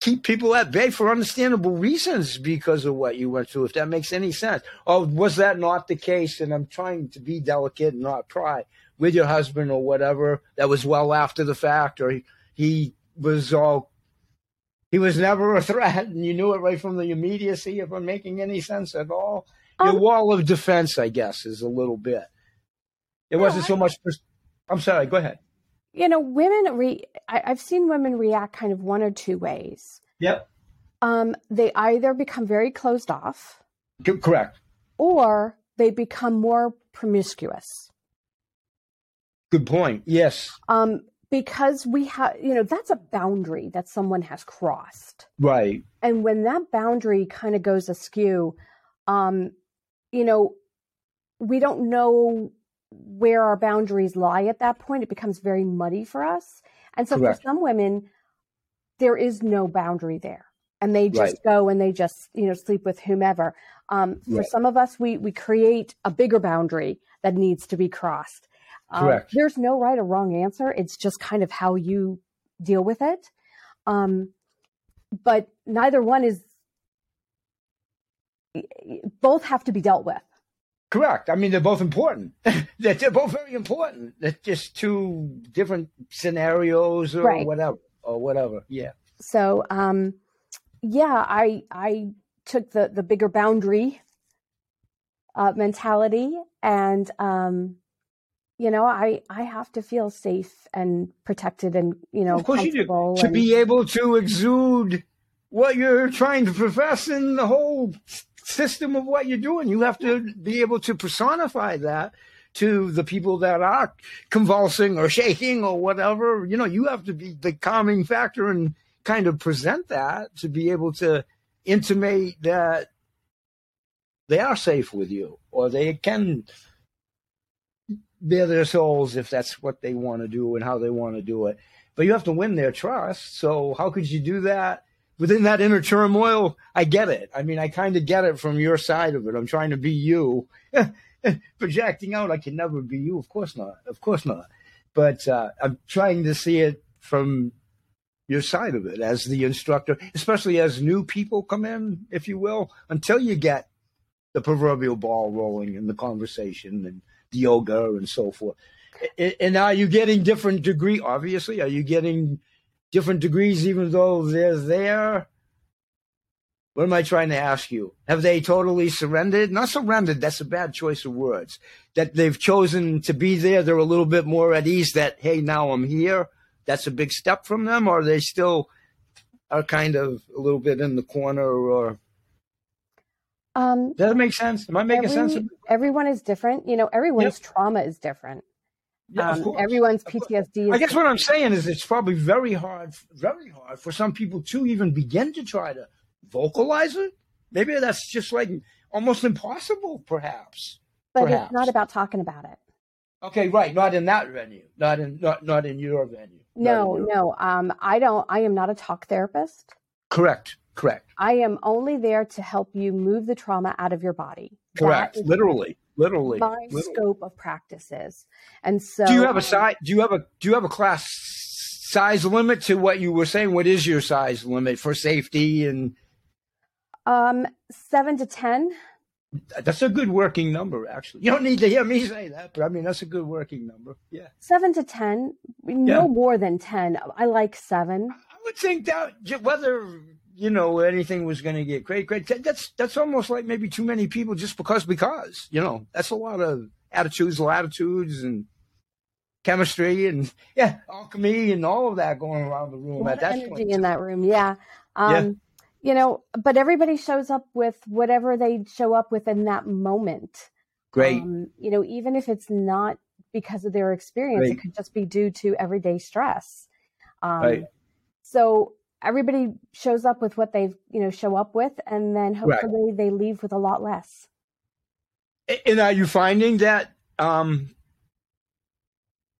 keep people at bay for understandable reasons because of what you went through, if that makes any sense. Or was that not the case? And I'm trying to be delicate and not pry with your husband or whatever. That was well after the fact, or he, he was all he was never a threat, and you knew it right from the immediacy. If I'm making any sense at all, um, your wall of defense, I guess, is a little bit. It wasn't so much. I'm sorry. Go ahead. You know, women. Re- I, have seen women react kind of one or two ways. Yep. Um, they either become very closed off. Correct. Or they become more promiscuous. Good point. Yes. Um, because we have you know that's a boundary that someone has crossed right and when that boundary kind of goes askew um you know we don't know where our boundaries lie at that point it becomes very muddy for us and so Correct. for some women there is no boundary there and they just right. go and they just you know sleep with whomever um, for right. some of us we we create a bigger boundary that needs to be crossed Correct. Um, there's no right or wrong answer. It's just kind of how you deal with it. Um, but neither one is, both have to be dealt with. Correct. I mean, they're both important. [LAUGHS] they're both very important. They're just two different scenarios or right. whatever, or whatever. Yeah. So, um, yeah, I I took the the bigger boundary uh, mentality, and um, you know, I I have to feel safe and protected and you know, of course you do to and, be able to exude what you're trying to profess in the whole system of what you're doing. You have to be able to personify that to the people that are convulsing or shaking or whatever. You know, you have to be the calming factor and kind of present that to be able to intimate that they are safe with you or they can bare their souls if that's what they want to do and how they want to do it. But you have to win their trust. So how could you do that within that inner turmoil? I get it. I mean, I kind of get it from your side of it. I'm trying to be you. [LAUGHS] Projecting out, I can never be you. Of course not. Of course not. But uh, I'm trying to see it from your side of it as the instructor, especially as new people come in, if you will, until you get the proverbial ball rolling in the conversation and yoga and so forth. And are you getting different degree? Obviously, are you getting different degrees even though they're there? What am I trying to ask you? Have they totally surrendered? Not surrendered, that's a bad choice of words. That they've chosen to be there, they're a little bit more at ease that, hey, now I'm here. That's a big step from them, or they still are kind of a little bit in the corner or um, Does that make sense? Am I making every, sense? Everyone is different. You know, everyone's yep. trauma is different. Yeah, um, everyone's PTSD. I guess what I'm saying is it's probably very hard, very hard for some people to even begin to try to vocalize it. Maybe that's just like almost impossible, perhaps. But perhaps. it's not about talking about it. Okay, right. Not in that venue. Not in not not in your venue. No, your... no. Um, I don't. I am not a talk therapist. Correct. Correct. I am only there to help you move the trauma out of your body. Correct. Literally. Literally. My literally. scope of practices. And so Do you have a size do you have a do you have a class size limit to what you were saying? What is your size limit for safety and um seven to ten. That's a good working number, actually. You don't need to hear me say that, but I mean that's a good working number. Yeah. Seven to ten, no yeah. more than ten. I like seven. I would think that whether you know anything was going to get great, great. That's that's almost like maybe too many people just because because you know that's a lot of attitudes, latitudes, and chemistry, and yeah, alchemy, and all of that going around the room at that energy point. in that room, yeah. Um, yeah. You know, but everybody shows up with whatever they show up with in that moment. Great. Um, you know, even if it's not because of their experience, Great. it could just be due to everyday stress. Um, right. So everybody shows up with what they you know show up with and then hopefully right. they leave with a lot less. And are you finding that um,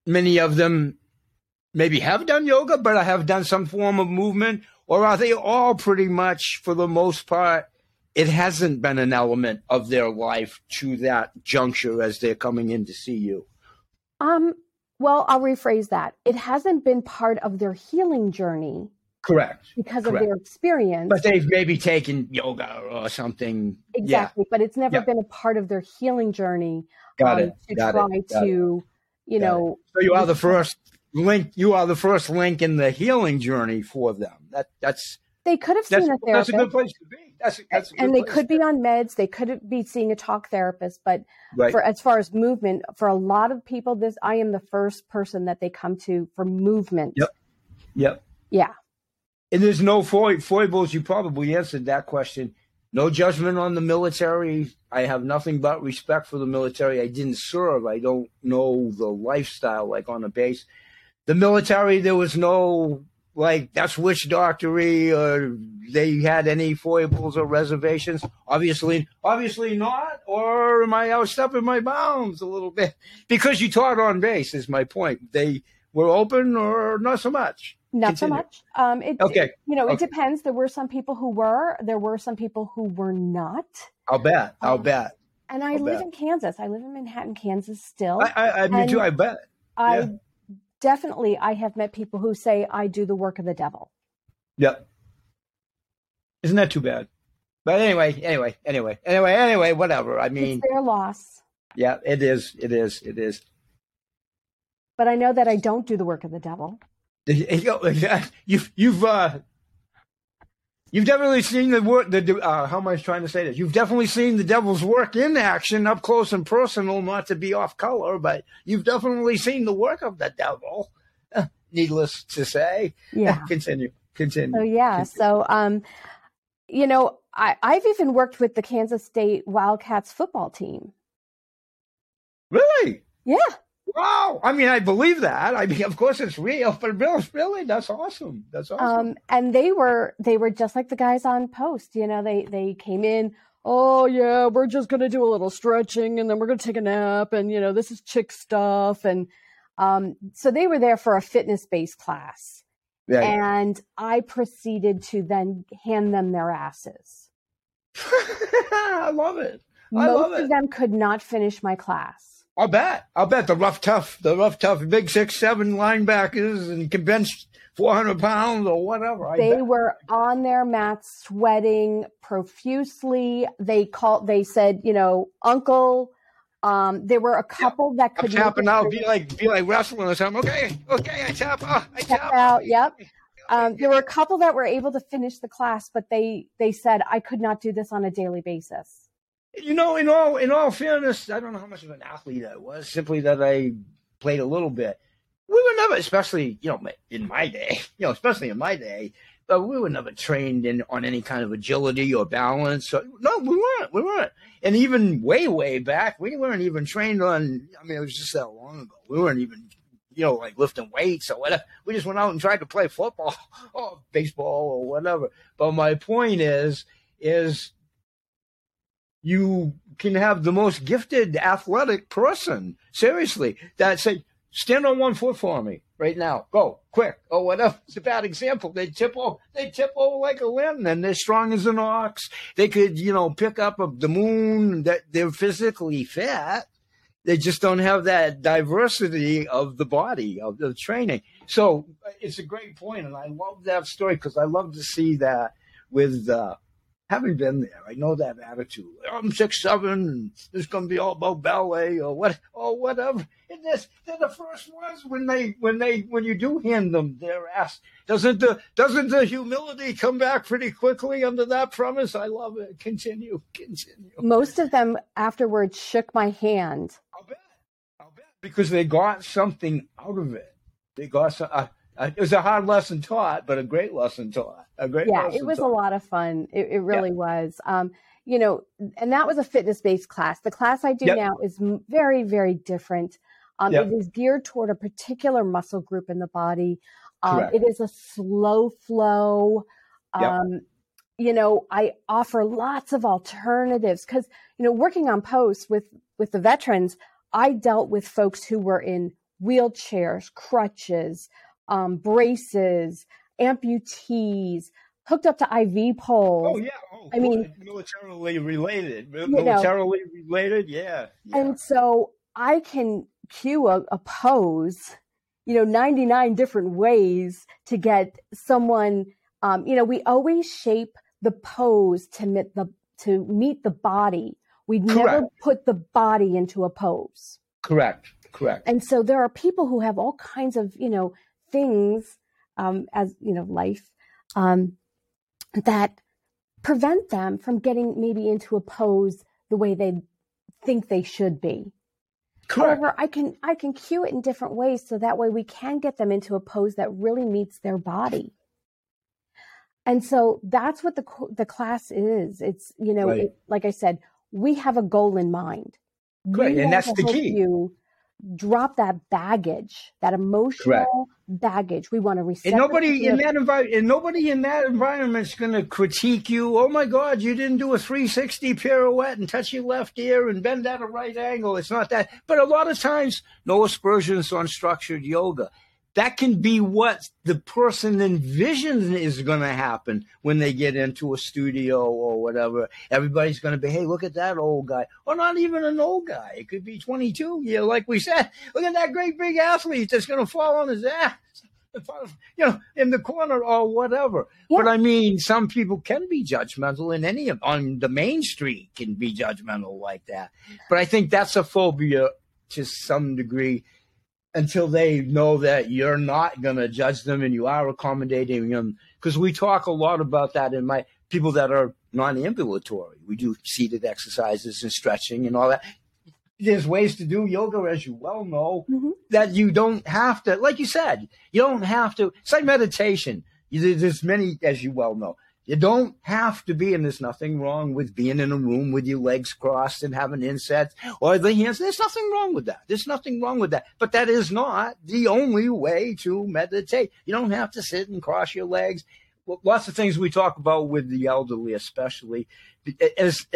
many of them maybe have done yoga but have done some form of movement? Or are they all pretty much for the most part it hasn't been an element of their life to that juncture as they're coming in to see you? Um well i'll rephrase that. It hasn't been part of their healing journey Correct. Because Correct. of their experience. But they've maybe taken yoga or something. Exactly. Yeah. But it's never yeah. been a part of their healing journey. Got um, it. To Got try it. Got to, it. you Got know. It. So you are the first link. You are the first link in the healing journey for them. That that's. They could have seen a therapist. That's a good place to be. That's, that's and they could be on meds. They could be seeing a talk therapist. But right. for as far as movement, for a lot of people, this I am the first person that they come to for movement. Yep. Yep. Yeah. And there's no foibles. You probably answered that question. No judgment on the military. I have nothing but respect for the military. I didn't serve. I don't know the lifestyle like on a base. The military, there was no like that's witch doctory or they had any foibles or reservations. Obviously, obviously not. Or am I outstepping my bounds a little bit? Because you taught on base is my point. They were open or not so much. Not Continue. so much. Um, it, okay. You know, okay. it depends. There were some people who were. There were some people who were not. I'll bet. I'll um, bet. And I I'll live bet. in Kansas. I live in Manhattan, Kansas. Still. I, I, I me too. I bet. I yeah. definitely. I have met people who say I do the work of the devil. Yep. Isn't that too bad? But anyway, anyway, anyway, anyway, anyway, whatever. I mean, it's their loss. Yeah, it is. It is. It is. But I know that I don't do the work of the devil. [LAUGHS] You've you've uh, you've definitely seen the work. The uh, how am I trying to say this? You've definitely seen the devil's work in action, up close and personal. Not to be off color, but you've definitely seen the work of the devil. [LAUGHS] Needless to say. Yeah. [LAUGHS] Continue. Continue. So yeah. Continue. So um, you know, I I've even worked with the Kansas State Wildcats football team. Really? Yeah. Wow. I mean, I believe that. I mean, of course it's real, but really, that's awesome. That's awesome. Um, and they were, they were just like the guys on post, you know, they, they came in, oh yeah, we're just going to do a little stretching and then we're going to take a nap. And, you know, this is chick stuff. And, um, so they were there for a fitness based class. Yeah. And I proceeded to then hand them their asses. [LAUGHS] I love it. I Most love it. of them could not finish my class. I'll bet. I'll bet the rough, tough, the rough, tough, big six, seven linebackers and bench 400 pounds or whatever. I they bet. were on their mats sweating profusely. They called, they said, you know, uncle. Um, there were a couple that could make it out, be like, be like wrestling or something. Okay, okay, I tap out, I Tap tap out, yep. Um, there were a couple that were able to finish the class, but they they said I could not do this on a daily basis. You know, in all in all fairness, I don't know how much of an athlete I was. Simply that I played a little bit. We were never, especially you know, in my day, [LAUGHS] you know, especially in my day, but we were never trained in on any kind of agility or balance. So, no, we weren't. We weren't. And even way, way back, we weren't even trained on. I mean, it was just that long ago. We weren't even, you know, like lifting weights or whatever. We just went out and tried to play football [LAUGHS] or baseball or whatever. But my point is, is you can have the most gifted athletic person, seriously, that say, stand on one foot for me right now, go quick or whatever. It's a bad example. They tip over, they tip over like a limb, and they're strong as an ox. They could, you know, pick up a, the moon. That they're physically fit. They just don't have that diversity of the body of the training. So it's a great point, and I love that story because I love to see that with. Uh, having been there, I know that attitude. I'm six seven, and it's going to be all about ballet or what or whatever. And this, they're the first ones when they when they when you do hand them their ass. Doesn't the doesn't the humility come back pretty quickly under that premise? I love it. Continue, continue. Most of them afterwards shook my hand. I'll bet. I'll bet because they got something out of it. They got some. Uh, it was a hard lesson taught, but a great lesson taught. A great Yeah, it was a lot of fun. It, it really was. Um, you know, and that was a fitness based class. The class I do Yep. now is very, very different. Um, Yep. It is geared toward a particular muscle group in the body. Um, it is a slow flow. Yep. Um, you know, I offer lots of alternatives because you know, working on posts with with the veterans, I dealt with folks who were in wheelchairs, crutches, um, braces, amputees, hooked up to IV poles. Oh yeah. Oh, I mean- militarily related. know- Militarily related. Yeah. yeah. And so I can cue a, a pose, you know, 99 different ways to get someone, um, you know, we always shape the pose to meet the, to meet the body. We never put the body into a pose. Correct. Correct. And so there are people who have all kinds of, you know, things, um, as, you know, life, um, that prevent them from getting maybe into a pose the way they think they should be. Correct. However, I can I can cue it in different ways so that way we can get them into a pose that really meets their body. And so that's what the the class is. It's you know, Right. it, like I said, we have a goal in mind. We and that's the key. You drop that baggage, that emotional baggage. We want to reset. And nobody in that environment, and nobody in that environment is going to critique you. Oh my God, you didn't do a 360 pirouette and touch your left ear and bend at a right angle. It's not that. But a lot of times, no aspersions on structured yoga. That can be what the person envisions is going to happen when they get into a studio or whatever. Everybody's going to be, hey, look at that old guy. Or not even an old guy. It could be 22. Yeah, like we said, look at that great big athlete that's going to fall on his ass [LAUGHS] you know, in the corner or whatever. Yeah. But I mean, some people can be judgmental in any of on the main street can be judgmental like that. But I think that's a phobia to some degree until they know that you're not going to judge them and you are accommodating them. Because we talk a lot about that in my people that are non-ambulatory. We do seated exercises and stretching and all that. There's ways to do yoga, as you well know, Mhm. that you don't have to, like you said, you don't have to. It's like meditation. There's many, as you well know. You don't have to be, and there's nothing wrong with being in a room with your legs crossed and having insets or the hands. There's nothing wrong with that. There's nothing wrong with that. But that is not the only way to meditate. You don't have to sit and cross your legs. Lots of things we talk about with the elderly, especially as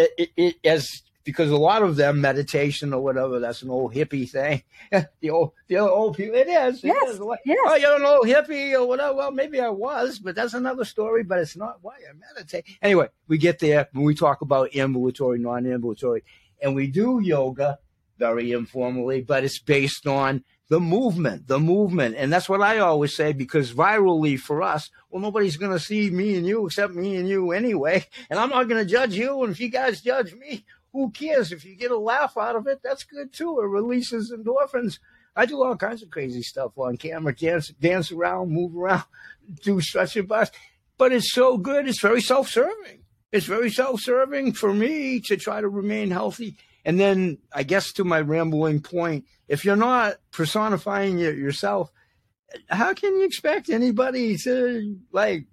as because a lot of them meditation or whatever that's an old hippie thing. [LAUGHS] the old the old people. It is. It Yes, is. Yes. Oh, you're an old hippie or whatever. Well, maybe I was, but that's another story. But it's not why I meditate. Anyway, we get there when we talk about ambulatory, non-ambulatory, and we do yoga. very informally, but it's based on the movement, the movement. And that's what I always say because virally for us, well, nobody's going to see me and you except me and you anyway. [LAUGHS] And I'm not going to judge you. And if you guys judge me, who cares? If you get a laugh out of it, that's good too. It releases endorphins. I do all kinds of crazy stuff on camera, dance, dance around, move around, [LAUGHS] do stretch and bust. But it's so good. It's very self serving. It's very self serving for me to try to remain healthy and then I guess to my rambling point, if you're not personifying it yourself, how can you expect anybody to like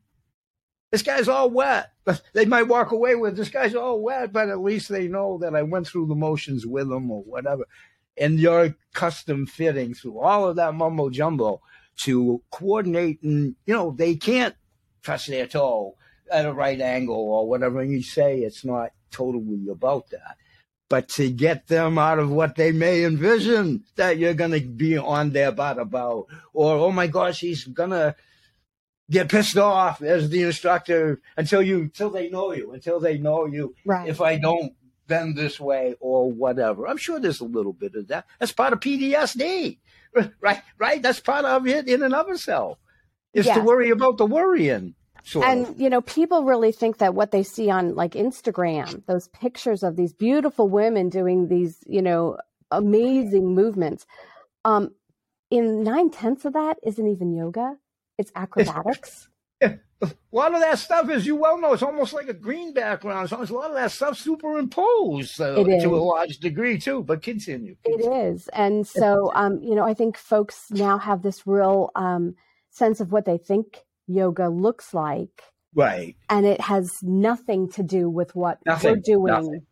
this guy's all wet? They might walk away with this guy's all wet, but at least they know that I went through the motions with them or whatever. And you're custom fitting through all of that mumbo jumbo to coordinate and you know, they can't touch their toe at a right angle or whatever. And you say it's not totally about that but to get them out of what they may envision that you're going to be on their butt about, or oh my gosh, he's going to get pissed off as the instructor until you until they know you, until they know you. Right. If I don't bend this way or whatever, I'm sure there's a little bit of that. That's part of PTSD, [LAUGHS] right? Right. That's part of it in and of itself. Is to worry about the worrying. And you know, people really think that what they see on like Instagram, those pictures of these beautiful women doing these, you know, amazing movements. Um, in nine tenths of that isn't even yoga; it's [LAUGHS] acrobatics. a lot of that stuff, as you well know, it's almost like a green background. So it's a lot of that stuff superimposed uh, to a large degree too. But continue, continue. It is, and so um, you know, I think folks now have this real um, sense of what they think yoga looks like. Right. And it has nothing to do with what nothing, we're doing nothing,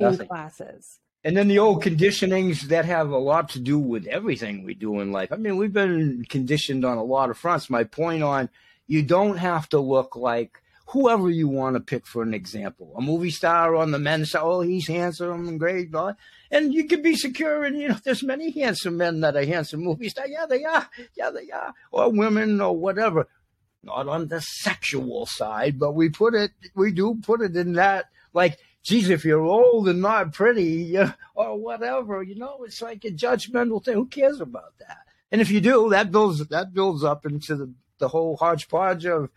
in nothing. classes. And then the old conditionings that have a lot to do with everything we do in life. I mean, we've been conditioned on a lot of fronts. My point on you don't have to look like whoever you want to pick for an example. A movie star on the men's side, oh, he's handsome and great. And you can be secure. And, you know, there's many handsome men that are handsome movie stars. Yeah, they are. Yeah, they are. Or women or whatever not on the sexual side, but we put it, we do put it in that, like, geez, if you're old and not pretty [LAUGHS] or whatever, you know, it's like a judgmental thing. Who cares about that? And if you do, that builds that builds up into the, the whole hodgepodge of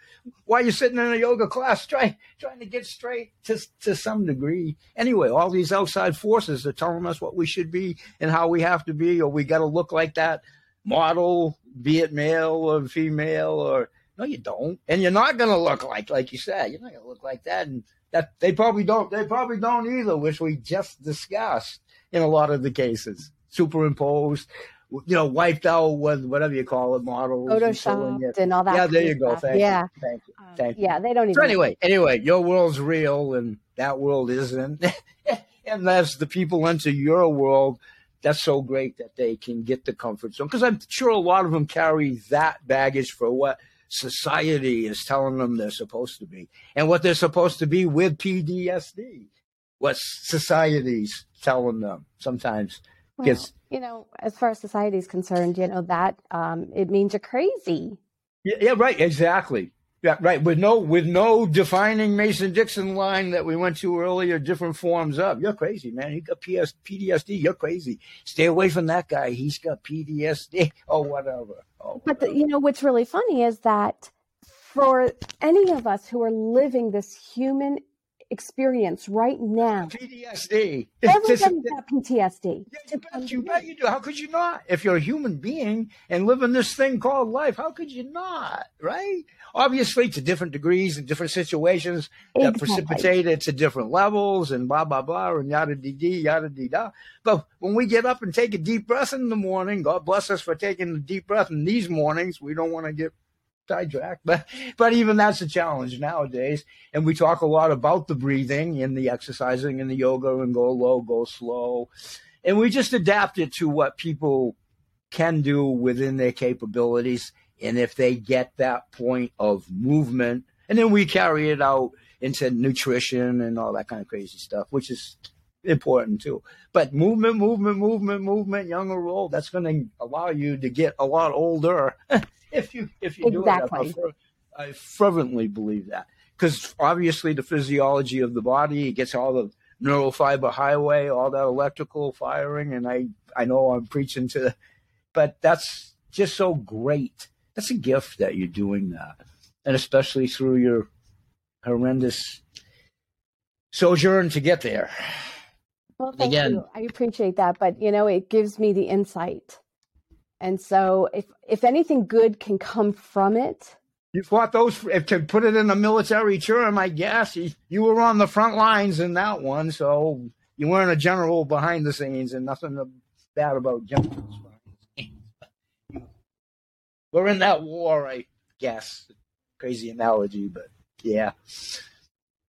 why you're sitting in a yoga class trying trying to get straight to to some degree. Anyway, all these outside forces are telling us what we should be and how we have to be, or we got to look like that model, be it male or female, or no, you don't. And you're not going to look like, like you said, you're not going to look like that. And that they probably don't, they probably don't either, which we just discussed in a lot of the cases. Superimposed, you know, wiped out with whatever you call it, models. Photoshopped and, and all that. Yeah, there you go. Thank yeah. you. Thank you. Um, Thank yeah, they don't even. So anyway, anyway, your world's real and that world isn't. [LAUGHS] and as the people enter your world, that's so great that they can get the comfort zone. Because I'm sure a lot of them carry that baggage for what society is telling them they're supposed to be and what they're supposed to be with PTSD. What society's telling them sometimes well, gets. You know, as far as society is concerned, you know, that um, it means you're crazy. Yeah, yeah, right. Exactly. Yeah, right. With no with no defining Mason Dixon line that we went to earlier, different forms of you're crazy, man. You got PS, PTSD. You're crazy. Stay away from that guy. He's got PTSD [LAUGHS] or whatever. Oh, but the, you know what's really funny is that for any of us who are living this human experience right now. PTSD. Everybody's got PTSD. Yeah, you, bet, you bet you do. How could you not? If you're a human being and living this thing called life, how could you not? Right? Obviously, to different degrees and different situations that exactly. precipitate it to different levels and blah, blah, blah, and yada dee dee, yada dee da. But when we get up and take a deep breath in the morning, God bless us for taking a deep breath in these mornings. We don't want to get sidetracked, but but even that's a challenge nowadays. And we talk a lot about the breathing and the exercising and the yoga and go low, go slow, and we just adapt it to what people can do within their capabilities. And if they get that point of movement, and then we carry it out into nutrition and all that kind of crazy stuff, which is important too. But movement, movement, movement, movement, young or old, that's going to allow you to get a lot older [LAUGHS] if you if you exactly. do it. I, fervently believe that because obviously the physiology of the body—it gets all the neural fiber highway, all that electrical firing, and I I know I'm preaching to, but that's just so great. That's a gift that you're doing that, and especially through your horrendous sojourn to get there. Well, thank Again, you. I appreciate that, but you know, it gives me the insight. And so if if anything good can come from it, you fought those if to put it in a military term, I guess. You, you were on the front lines in that one, so you weren't a general behind the scenes and nothing bad about generals. We're in that war, I guess. Crazy analogy, but yeah.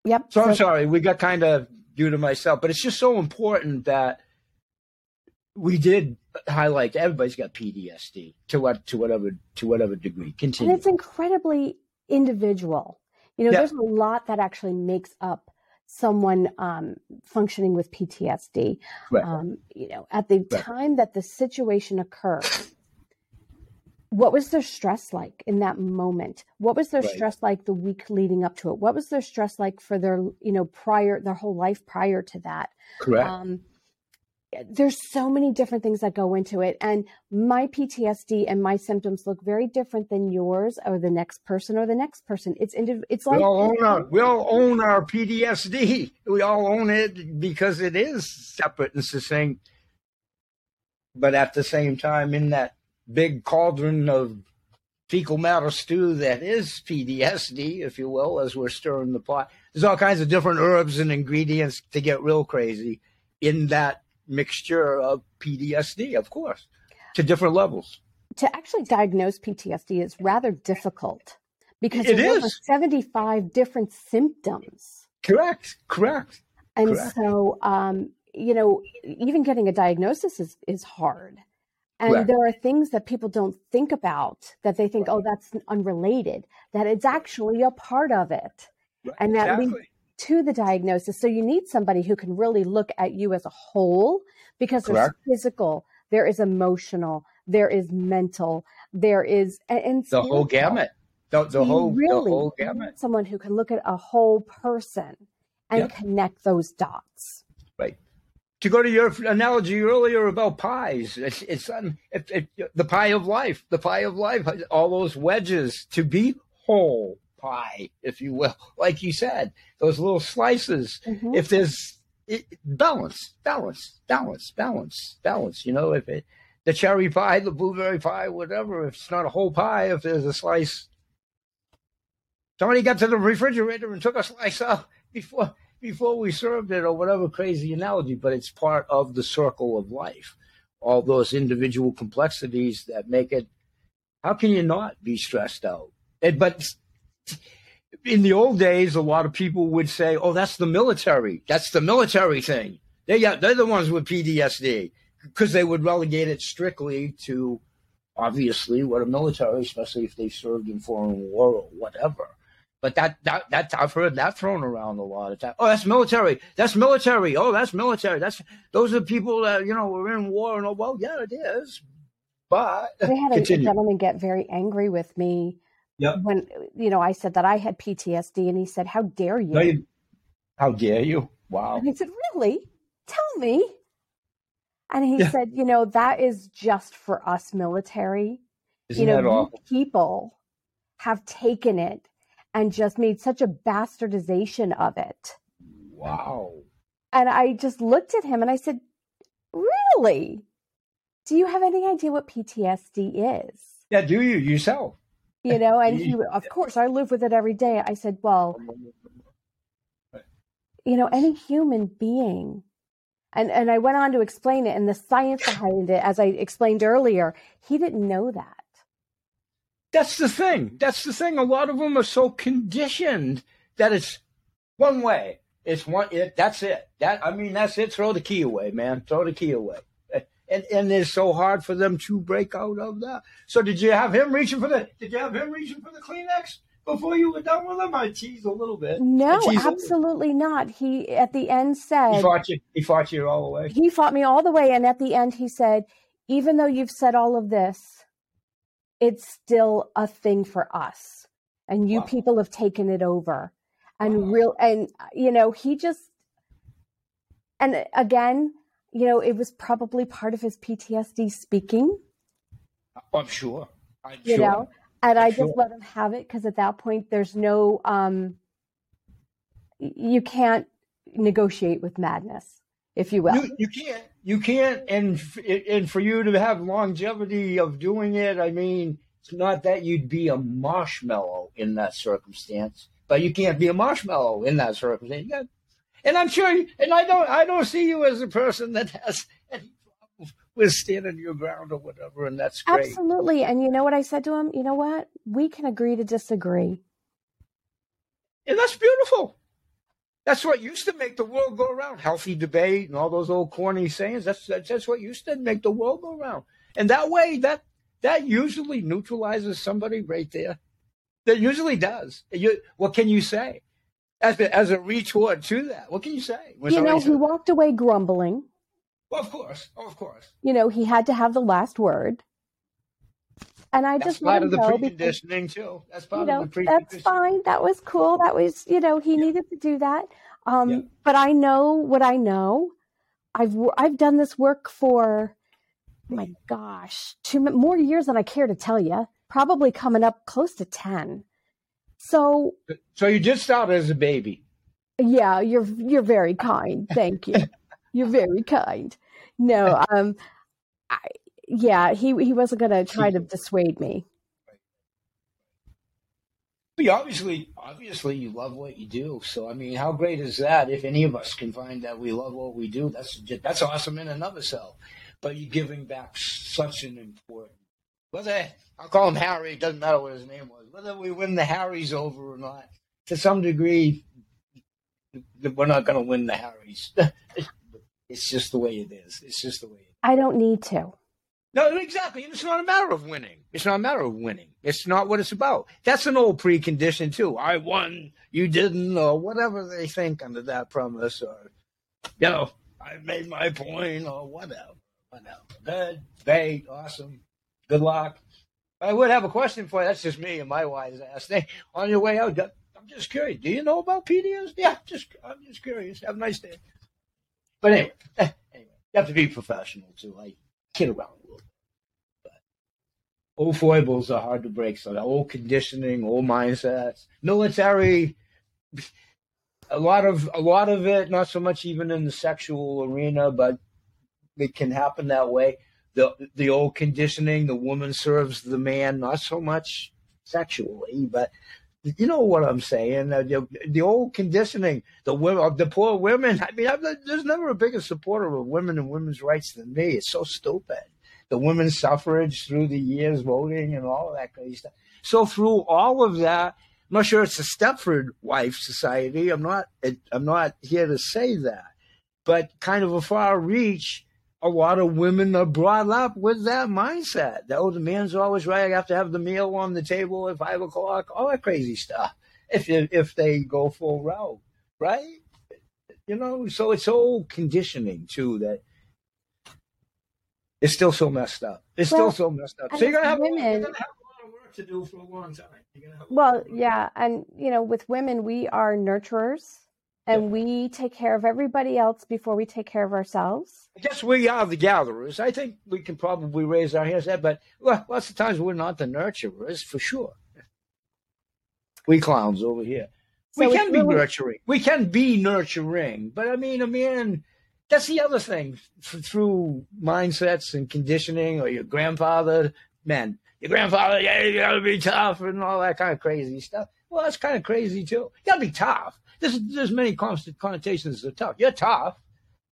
Yep. So I'm sorry, we got kind of due to myself, but it's just so important that we did highlight everybody's got PTSD to what to whatever to whatever degree. Continue. And it's incredibly individual. You know, yeah. there's a lot that actually makes up someone um, functioning with PTSD. Right. Um, you know, at the right. time that the situation occurred, what was their stress like in that moment? What was their right. stress like the week leading up to it? What was their stress like for their you know prior their whole life prior to that? Correct. Um, there's so many different things that go into it and my ptsd and my symptoms look very different than yours or the next person or the next person. It's indiv- it's like we all own our we all own our ptsd [LAUGHS] we all own it because it is separate and succinct. But at the same time in that big cauldron of fecal matter stew that is PTSD, if you will, as we're stirring the pot. There's all kinds of different herbs and ingredients to get real crazy in that mixture of PTSD, of course, to different levels. To actually diagnose PTSD is rather difficult because it there's over 75 different symptoms. Correct, correct. And correct. so, um, you know, even getting a diagnosis is, is hard. And right. there are things that people don't think about that they think, oh, right. oh, that's unrelated, that it's actually a part of it. Right. And that exactly. leads to the diagnosis. So you need somebody who can really look at you as a whole because Correct. there's physical, there is emotional, there is mental, there is and, the whole gamut. The, the whole really the whole gamut. Someone who can look at a whole person and yep. connect those dots to go to your analogy earlier about pies, it's, it's um, it, it, the pie of life, the pie of life, all those wedges to be whole pie, if you will, like you said, those little slices. Mm-hmm. If there's it, balance, balance, balance, balance, balance, you know, if it, the cherry pie, the blueberry pie, whatever, if it's not a whole pie, if there's a slice, somebody got to the refrigerator and took a slice out before before we served it or whatever crazy analogy, but it's part of the circle of life. All those individual complexities that make it. How can you not be stressed out? And, but in the old days, a lot of people would say, "Oh, that's the military. That's the military thing. They got they're the ones with PTSD," because they would relegate it strictly to obviously what a military, especially if they served in foreign war or whatever. But that that that I've heard that thrown around a lot of times. Oh, that's military. That's military. Oh, that's military. That's those are people that you know were in war and oh well, yeah, it is. But we had a, gentleman get very angry with me yep. when you know I said that I had PTSD, and he said, "How dare you? No, you how dare you? Wow!" And he said, "Really? Tell me." And he yeah. said, "You know, that is just for us military. Isn't you know, people have taken it and just made such a bastardization of it. Wow. And I just looked at him and I said, Really? Do you have any idea what PTSD is? Yeah, do you yourself? You know, and [LAUGHS] he, of course, I live with it every day. I said, Well, you know, any human being and and I went on to explain it and the science behind it, as I explained earlier. He didn't know that. That's the thing. That's the thing. A lot of them are so conditioned that it's one way. It's one. It, that's it. That I mean, that's it. Throw the key away, man. Throw the key away. And and it's so hard for them to break out of that. So did you have him reaching for the? Did you have him reaching for the Kleenex? before you were done with him? I tease a little bit. No, absolutely not. He at the end said he fought you. He fought you all the way. He fought me all the way, and at the end he said, "Even though you've said all of this, it's still a thing for us and you wow. people have taken it over and wow. real and you know he just and again, you know, it was probably part of his PTSD speaking. Oh, I'm sure. I'm you sure. know, and I'm I sure. just let him have it because at that point, there's no, um, you can't negotiate with madness, if you will. You, you can't. You can't. And and for you to have longevity of doing it, I mean, it's not that you'd be a marshmallow in that circumstance, but you can't be a marshmallow in that circumstance. You got, and I'm sure. You, and I don't. I don't see you as a person that has any problem with standing your ground or whatever. And that's great. Absolutely. And you know what I said to him? You know what? We can agree to disagree. And that's beautiful. That's what used to make the world go around. Healthy debate and all those old corny sayings. That's that's, that's what used to make the world go around. And that way, that that usually neutralizes somebody right there. That usually does. You, what can you say as a, as a retort to that? What can you say? When You know, he walked away grumbling. well, of course, oh, of course. You know, he had to have the last word. And I That's just part of the go because too. That's part you know of the preconditioning. that's fine. That was cool. That was you know he needed to do that. Um Yeah. but i know what i know. I've i've done this work for oh my gosh two more years than i care to tell you probably coming up close to 10 so So you did start as a baby. yeah you're you're very kind. Thank you. [LAUGHS] You're very kind. No um I, yeah he he wasn't going to try to dissuade me But obviously, obviously, you love what you do. So I mean, how great is that? If any of us can find that we love what we do, that's that's awesome in and of itself. But you're giving back such an important. Whether I'll call him Harry, it doesn't matter what his name was. Whether we win the Harrys over or not, to some degree, we're not going to win the Harrys. [LAUGHS] it's just the way it is. It's just the way it is. i don't need to No, exactly. It's not a matter of winning. It's not a matter of winning. It's not what it's about. That's an old precondition too. I won, you didn't, or whatever they think under that premise, or you know, I made my point, or whatever. Whatever. Good, great, awesome. Good luck. I would have a question for you. That's just me and my wise ass thing. On your way out, I'm just curious. Do you know about PDS? Yeah, just I'm just curious. Have a nice day. But anyway, [LAUGHS] anyway, you have to be professional too. I kid around a little. Old foibles are hard to break. So old conditioning, old mindsets, military, a lot of a lot of it, not so much even in the sexual arena, but it can happen that way. The the old conditioning, the woman serves the man, not so much sexually, but you know what I'm saying. The, the old conditioning, the women, the poor women. I mean, I'm, there's never a bigger supporter of women and women's rights than me. It's so stupid the women's suffrage through the years, voting and all of that crazy stuff. So through all of that, I'm not sure it's a Stepford wife society. I'm not. I'm not here to say that, but kind of a far reach. A lot of women are brought up with that mindset. Oh, the man's always right. I have to have the meal on the table at five o'clock. All that crazy stuff. If if they go full route, right? You know, so it's old conditioning too that it's still so messed up. It's Well, still so messed up. So you're gonna have, women- you're gonna have a lot of work to do for a long time. You're gonna have Well, lot yeah, and you know, with women, we are nurturers, and Yeah. we take care of everybody else before we take care of ourselves. I guess we are the gatherers. I think we can probably raise our hands, there, but well, lots of times we're not the nurturers for sure. We clowns over here. So we can be nurturing. We can be nurturing, but I mean, a man. That's the other thing f- through mindsets and conditioning, or your grandfather, man, your grandfather, yeah, you gotta be tough and all that kind of crazy stuff. Well, that's kind of crazy too. You gotta be tough. There's there's many connotations of tough. You're tough.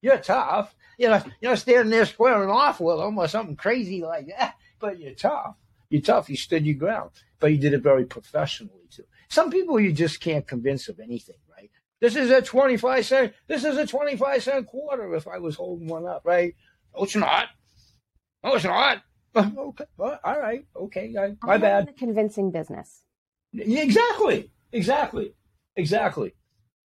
You're tough. You know, you're standing there squaring off with them or something crazy like that. But you're tough. You're tough. You stood your ground. But you did it very professionally too. Some people you just can't convince of anything? This is a 25 cent, this is a 25 cent quarter if I was holding one up, right? No, it's not. No, it's not. [LAUGHS] okay. Well, all right. Okay. I, my bad. the convincing business. Exactly. Exactly. Exactly.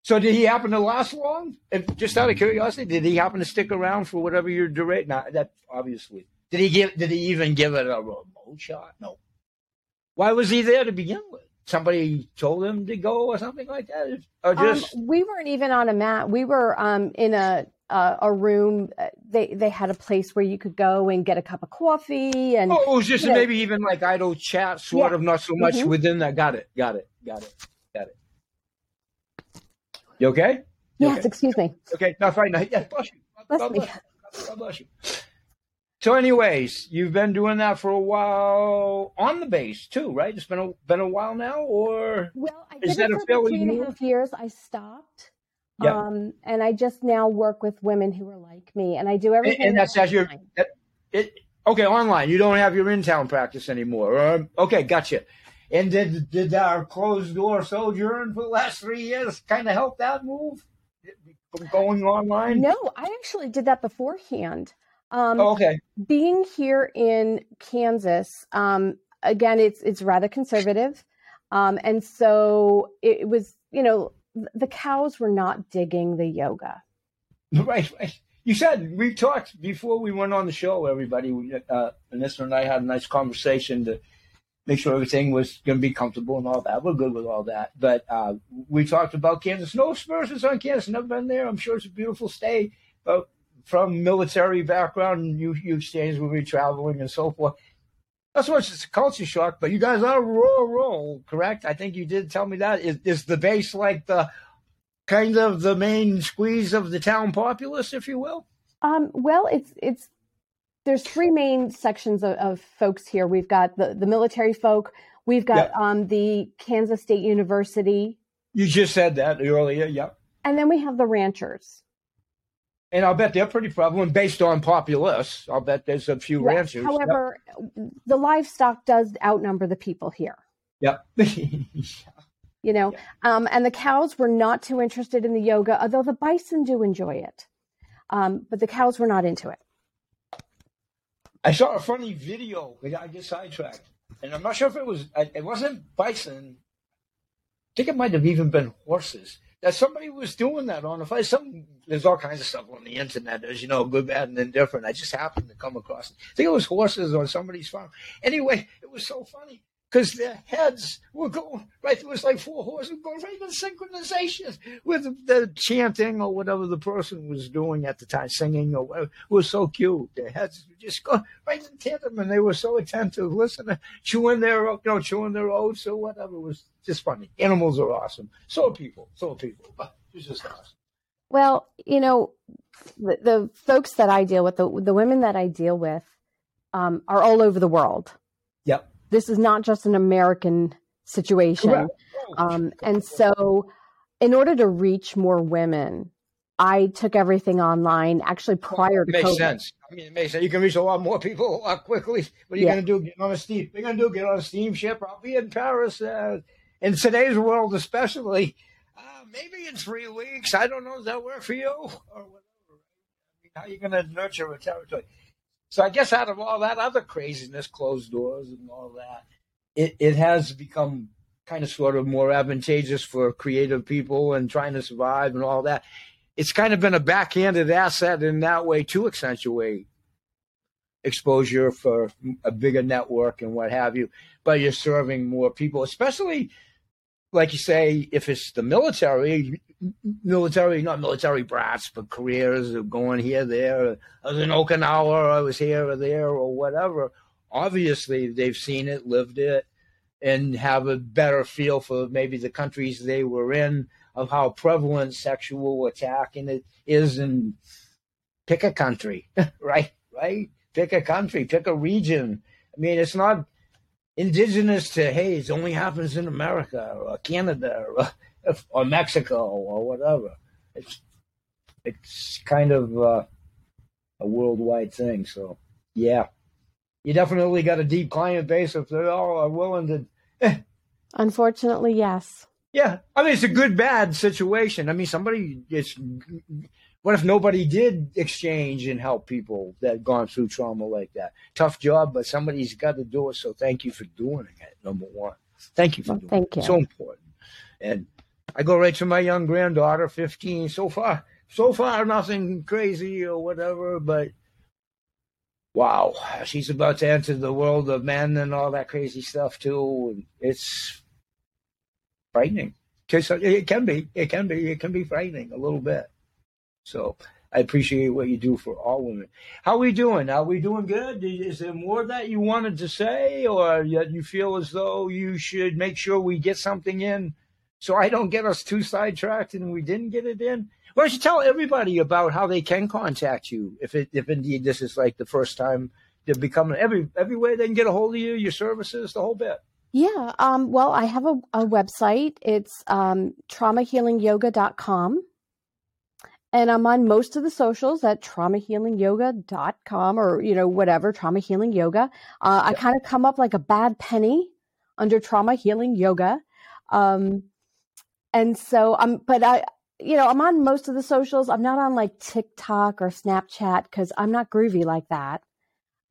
So did he happen to last long? And just out of curiosity, did he happen to stick around for whatever you're doing? Now that obviously. Did he give did he even give it a remote shot? No. Why was he there to begin with? Somebody told them to go or something like that? Or Um, just we weren't even on a mat. We were um, in a uh, a room. They they had a place where you could go and get a cup of coffee and. Oh, it was just you know, maybe even like idle chat, sort yeah. of, not so much mm-hmm. within that. Got it. Got it. Got it. Got it. You okay? You yes. Okay? Excuse me. Okay. No, fine. No, [LAUGHS] yeah. Bless you. Bless God, bless, God bless you. So, anyways, you've been doing that for a while on the base too, right? It's been a been a while now, or well, I is that a fairly two and a half years? I stopped. Yeah. Um, and I just now work with women who are like me, and I do everything. And, and that's as your that, it. Okay, online. You don't have your in town practice anymore. Um, okay, gotcha. And did did our closed door sojourn for the last three years kind of help that move from going online? No, I actually did that beforehand. Um, oh, okay. Being here in Kansas, um, again, it's it's rather conservative, um, and so it was. You know, the cows were not digging the yoga. [LAUGHS] Right, right. You said we talked before we went on the show. Everybody, uh, Vanessa and I had a nice conversation to make sure everything was going to be comfortable and all that. We're good with all that. But uh, we talked about Kansas. No aspersions on Kansas. Never been there. I'm sure it's a beautiful state. But from military background, you you exchange will be traveling and so forth. Not so much it's a culture shock, but you guys are rural, correct? I think you did tell me that. Is, is the base like the kind of the main squeeze of the town populace, if you will? Um, well, it's it's there's three main sections of, of, folks here. We've got the the military folk. We've got um, the Kansas State University. You just said that earlier. Yep. And then we have the ranchers and I'll bet they're pretty prevalent based on populace. I'll bet there's a few yes. ranchers. However, yep. the livestock does outnumber the people here. Yep. [LAUGHS] you know, um, and the cows were not too interested in the yoga, although the bison do enjoy it. Um, but the cows were not into it. I saw a funny video. I get sidetracked, and I'm not sure if it was. It wasn't bison. I think it might have even been horses that somebody was doing that on the fight. Some there's all kinds of stuff on the internet, as you know, good, bad, and indifferent. I just happened to come across it. I think it was horses on somebody's farm. Anyway, it was so funny because their heads were going right. It was like four horses going right in synchronization with the chanting or whatever the person was doing at the time, singing or whatever. It was so cute. Their heads were just going right in tandem, and they were so attentive, listening, chewing their, you know, chewing their oats or whatever. It was just funny. Animals are awesome. So are people. So are people. But it's just awesome. Well, you know, the, the folks that I deal with, the the women that I deal with, um, are all over the world. This is not just an American situation. Um, and so, in order to reach more women, I took everything online actually prior to makes COVID. sense. I mean, it makes sense. You can reach a lot more people a lot quickly. What are you yeah. going to do? Get on a steam? What are you going to do? Get on a steamship? I'll be in Paris uh, in today's world, especially. Uh, maybe in three weeks. I don't know. Does that work for you or whatever? I mean, how are you going to nurture a territory? So I guess out of all that other craziness, closed doors and all that, it, it has become kind of sort of more advantageous for creative people and trying to survive and all that. It's kind of been a backhanded asset in that way to accentuate exposure for a bigger network and what have you. But you're serving more people, especially like you say, if it's the military, military, not military brats, but careers of going here, there. I was in Okinawa, I was here or there, or whatever. Obviously, they've seen it, lived it, and have a better feel for maybe the countries they were in of how prevalent sexual attacking it is. And pick a country, [LAUGHS] right? Right? Pick a country, pick a region. I mean, it's not indigenous to hey, it only happens in America or Canada or or Mexico or whatever. It's it's kind of uh, a worldwide thing. So yeah, you definitely got a deep client base if they all are willing to. Eh. Unfortunately, yes. Yeah, I mean it's a good bad situation. I mean somebody it's what if nobody did exchange and help people that gone through trauma like that? Tough job, but somebody's got to do it. So thank you for doing it. Number one, thank you for well, doing thank it. You. So important. And I go right to my young granddaughter, 15. So far, so far, nothing crazy or whatever, but wow, she's about to enter the world of men and all that crazy stuff too. And it's frightening. It can be, it can be, it can be frightening a little bit. So I appreciate what you do for all women. How are we doing? Are we doing good? Is there more that you wanted to say, or yet you feel as though you should make sure we get something in, so I don't get us too sidetracked and we didn't get it in? Why don't you tell everybody about how they can contact you if it if indeed this is like the first time they're becoming every every way they can get a hold of you, your services, the whole bit. Yeah. Um, well, I have a, a website. It's um, traumahealingyoga.com. And I'm on most of the socials at traumahealingyoga.com or, you know, whatever, trauma healing yoga. Uh, I kind of come up like a bad penny under trauma healing yoga. Um, and so I'm, but I, you know, I'm on most of the socials. I'm not on like TikTok or Snapchat because I'm not groovy like that.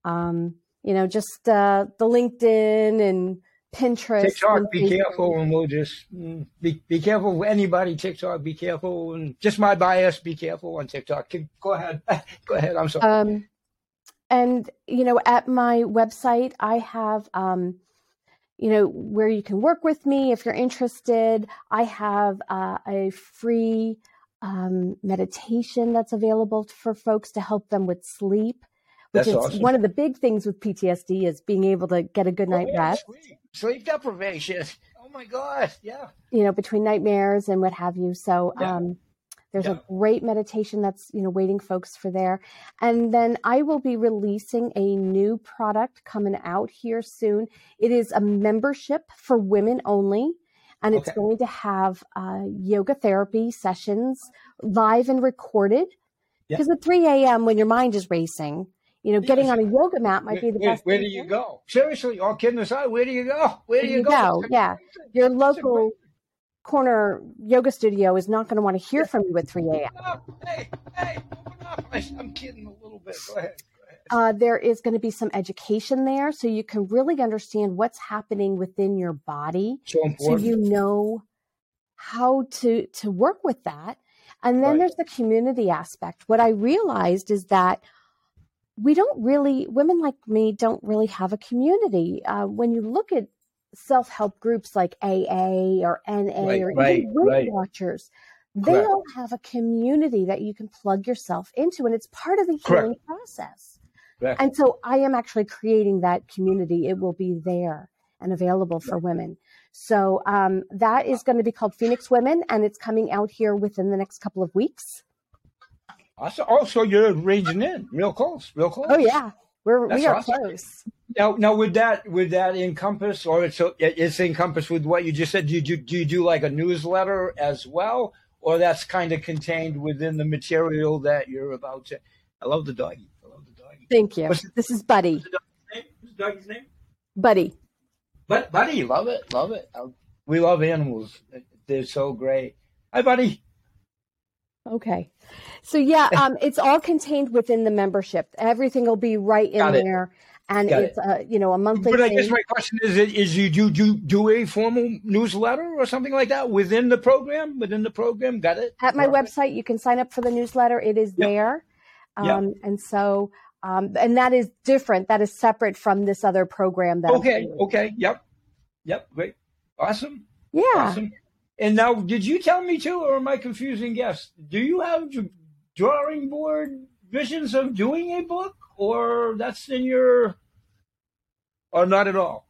Um, you know, just uh, the LinkedIn and Pinterest. TikTok, and be careful, and we'll just mm, be be careful. Anybody TikTok, be careful, and just my bias, be careful on TikTok. Go ahead, [LAUGHS] go ahead. I'm sorry. Um, and you know, at my website, I have um, you know where you can work with me if you're interested. I have uh, a free um, meditation that's available for folks to help them with sleep. Which That's is awesome. one of the big things with PTSD is being able to get a good night Oh, yeah, rest. Sleep. sleep deprivation. Oh my God, yeah. you know, between nightmares and what have you. So Yeah. um, there's Yeah. a great meditation that's you know waiting folks for there. And then I will be releasing a new product coming out here soon. It is a membership for women only. And it's Okay. going to have uh, yoga therapy sessions live and recorded. Yeah. Because at 3 a.m., when your mind is racing, you know, getting Yes. on a yoga mat might be the where, best. where thing do you go? Seriously, all kidding aside, where do you go? Where do Where you go? go? Yeah. Your local corner yoga studio is not going to want to hear from you at 3 a.m. Hey, hey, open up. I, [LAUGHS] I'm kidding a little bit. Go ahead. Go ahead. Uh, there is going to be some education there so you can really understand what's happening within your body So so you know how to to work with that and then Right. there's the community aspect what i realized is that we don't really women like me don't really have a community uh, when you look at self-help groups like aa or na Right, or right, even weight right. watchers they Correct. all have a community that you can plug yourself into and it's part of the Correct. healing process Correct. and so I am actually creating that community. It will be there and available for women. So um, that is going to be called Phoenix Women, and it's coming out here within the next couple of weeks. Also, also, you're ranging in real close, real close. Oh yeah, we're That's we are awesome. close. Now, now, would that would that encompass, or it's it's encompassed with what you just said? Do you do, do you do like a newsletter as well, or that's kind of contained within the material that you're about to? I love the doggy. I love the doggy. Thank you. This is Buddy. What's the doggy's name? What's the doggy's name? Buddy. But buddy, love it, love it. We love animals. They're so great. Hi, buddy. Okay. So yeah, [LAUGHS] um, it's all contained within the membership. Everything will be right in it. there, and Got it's a you know a monthly. But I thing. guess my question is: Is you do do do a formal newsletter or something like that within the program? Within the program, got it? at my website you can sign up for the newsletter it is Yep. there um, Yep. and so um, and that is different that is separate from this other program that Okay. Okay. Yep. Yep. Great. Awesome. yeah Awesome. And now, did you tell me too, or am I confusing guests? Do you have drawing board visions of doing a book, or that's in your, or not at all,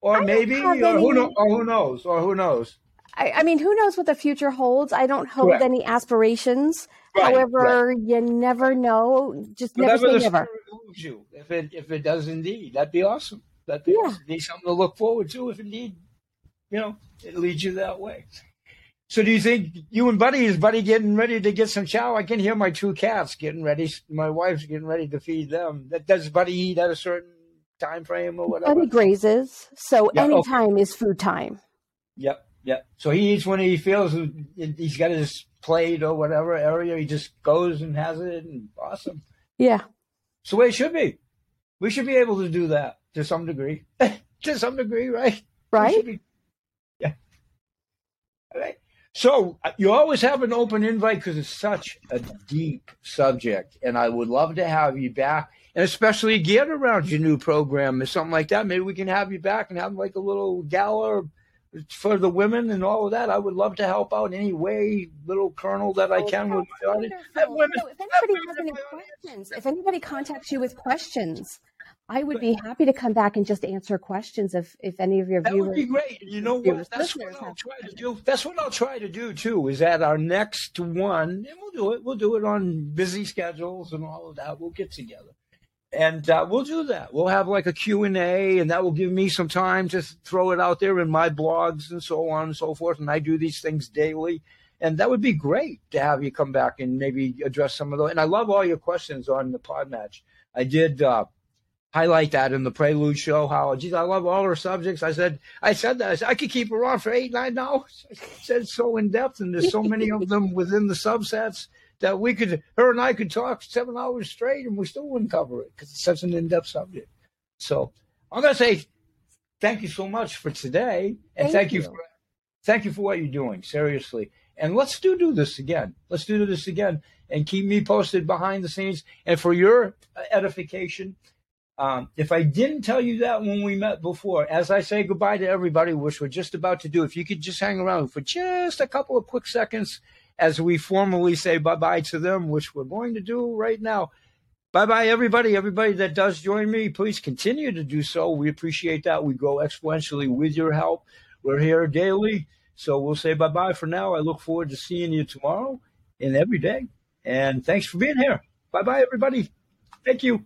or maybe, or who, know, or who knows, or who knows? I, I mean who knows what the future holds i don't hold Correct. any aspirations Right, however you never know just never Whatever the say never you, if it if it does indeed, that'd be awesome. That'd be Yeah. awesome. Be something to look forward to if indeed, you know, it leads you that way. So do you think you and Buddy is Buddy getting ready to get some chow? I can hear my two cats getting ready. My wife's getting ready to feed them. That does Buddy eat at a certain time frame or whatever? Buddy grazes so Yeah, okay. anytime is food time Yep, yep. So he eats when he feels he's got his plate or whatever area. He just goes and has it, and awesome. yeah It's the way it should be. We should be able to do that to some degree. [LAUGHS] to some degree, right? Right should be- yeah. All right. So uh, you always have an open invite because it's such a deep subject, and I would love to have you back, and especially geared around your new program or something like that. Maybe we can have you back and have like a little gala for the women and all of that. I would love to help out any way, little colonel that I Oh, can with women- So if anybody has any questions, if anybody contacts you with questions, I would be happy to come back and just answer questions if if any of your viewers. That would be great. You know what? That's what I'll try to do. That's what I'll try to do too. Is at our next one, and we'll do it. We'll do it on busy schedules and all of that. We'll get together, and uh, we'll do that. We'll have like a Q and A, and that will give me some time to throw it out there in my blogs and so on and so forth. And I do these things daily. And that would be great to have you come back and maybe address some of those. And I love all your questions on the PodMatch. I did uh, highlight that in the prelude show. How geez, I love all her subjects. I said, I said that I, said, I could keep her on for eight, nine hours. [LAUGHS] I said so in depth, and there's so many of them within the subsets that we could, her and I could talk seven hours straight, and we still wouldn't cover it because it's such an in-depth subject. So I'm gonna say thank you so much for today, and Thank thank, you. you. for thank you for what you're doing. Seriously. And let's do do this again. Let's do this again, and keep me posted behind the scenes. And for your uh, edification, um, if I didn't tell you that when we met before, as I say goodbye to everybody, which we're just about to do, if you could just hang around for just a couple of quick seconds as we formally say bye bye to them, which we're going to do right now. Bye bye, everybody. Everybody that does join me, please continue to do so. We appreciate that. We grow exponentially with your help. We're here daily. So we'll say bye bye for now. I look forward to seeing you tomorrow and every day. And thanks for being here. Bye bye, everybody. Thank you.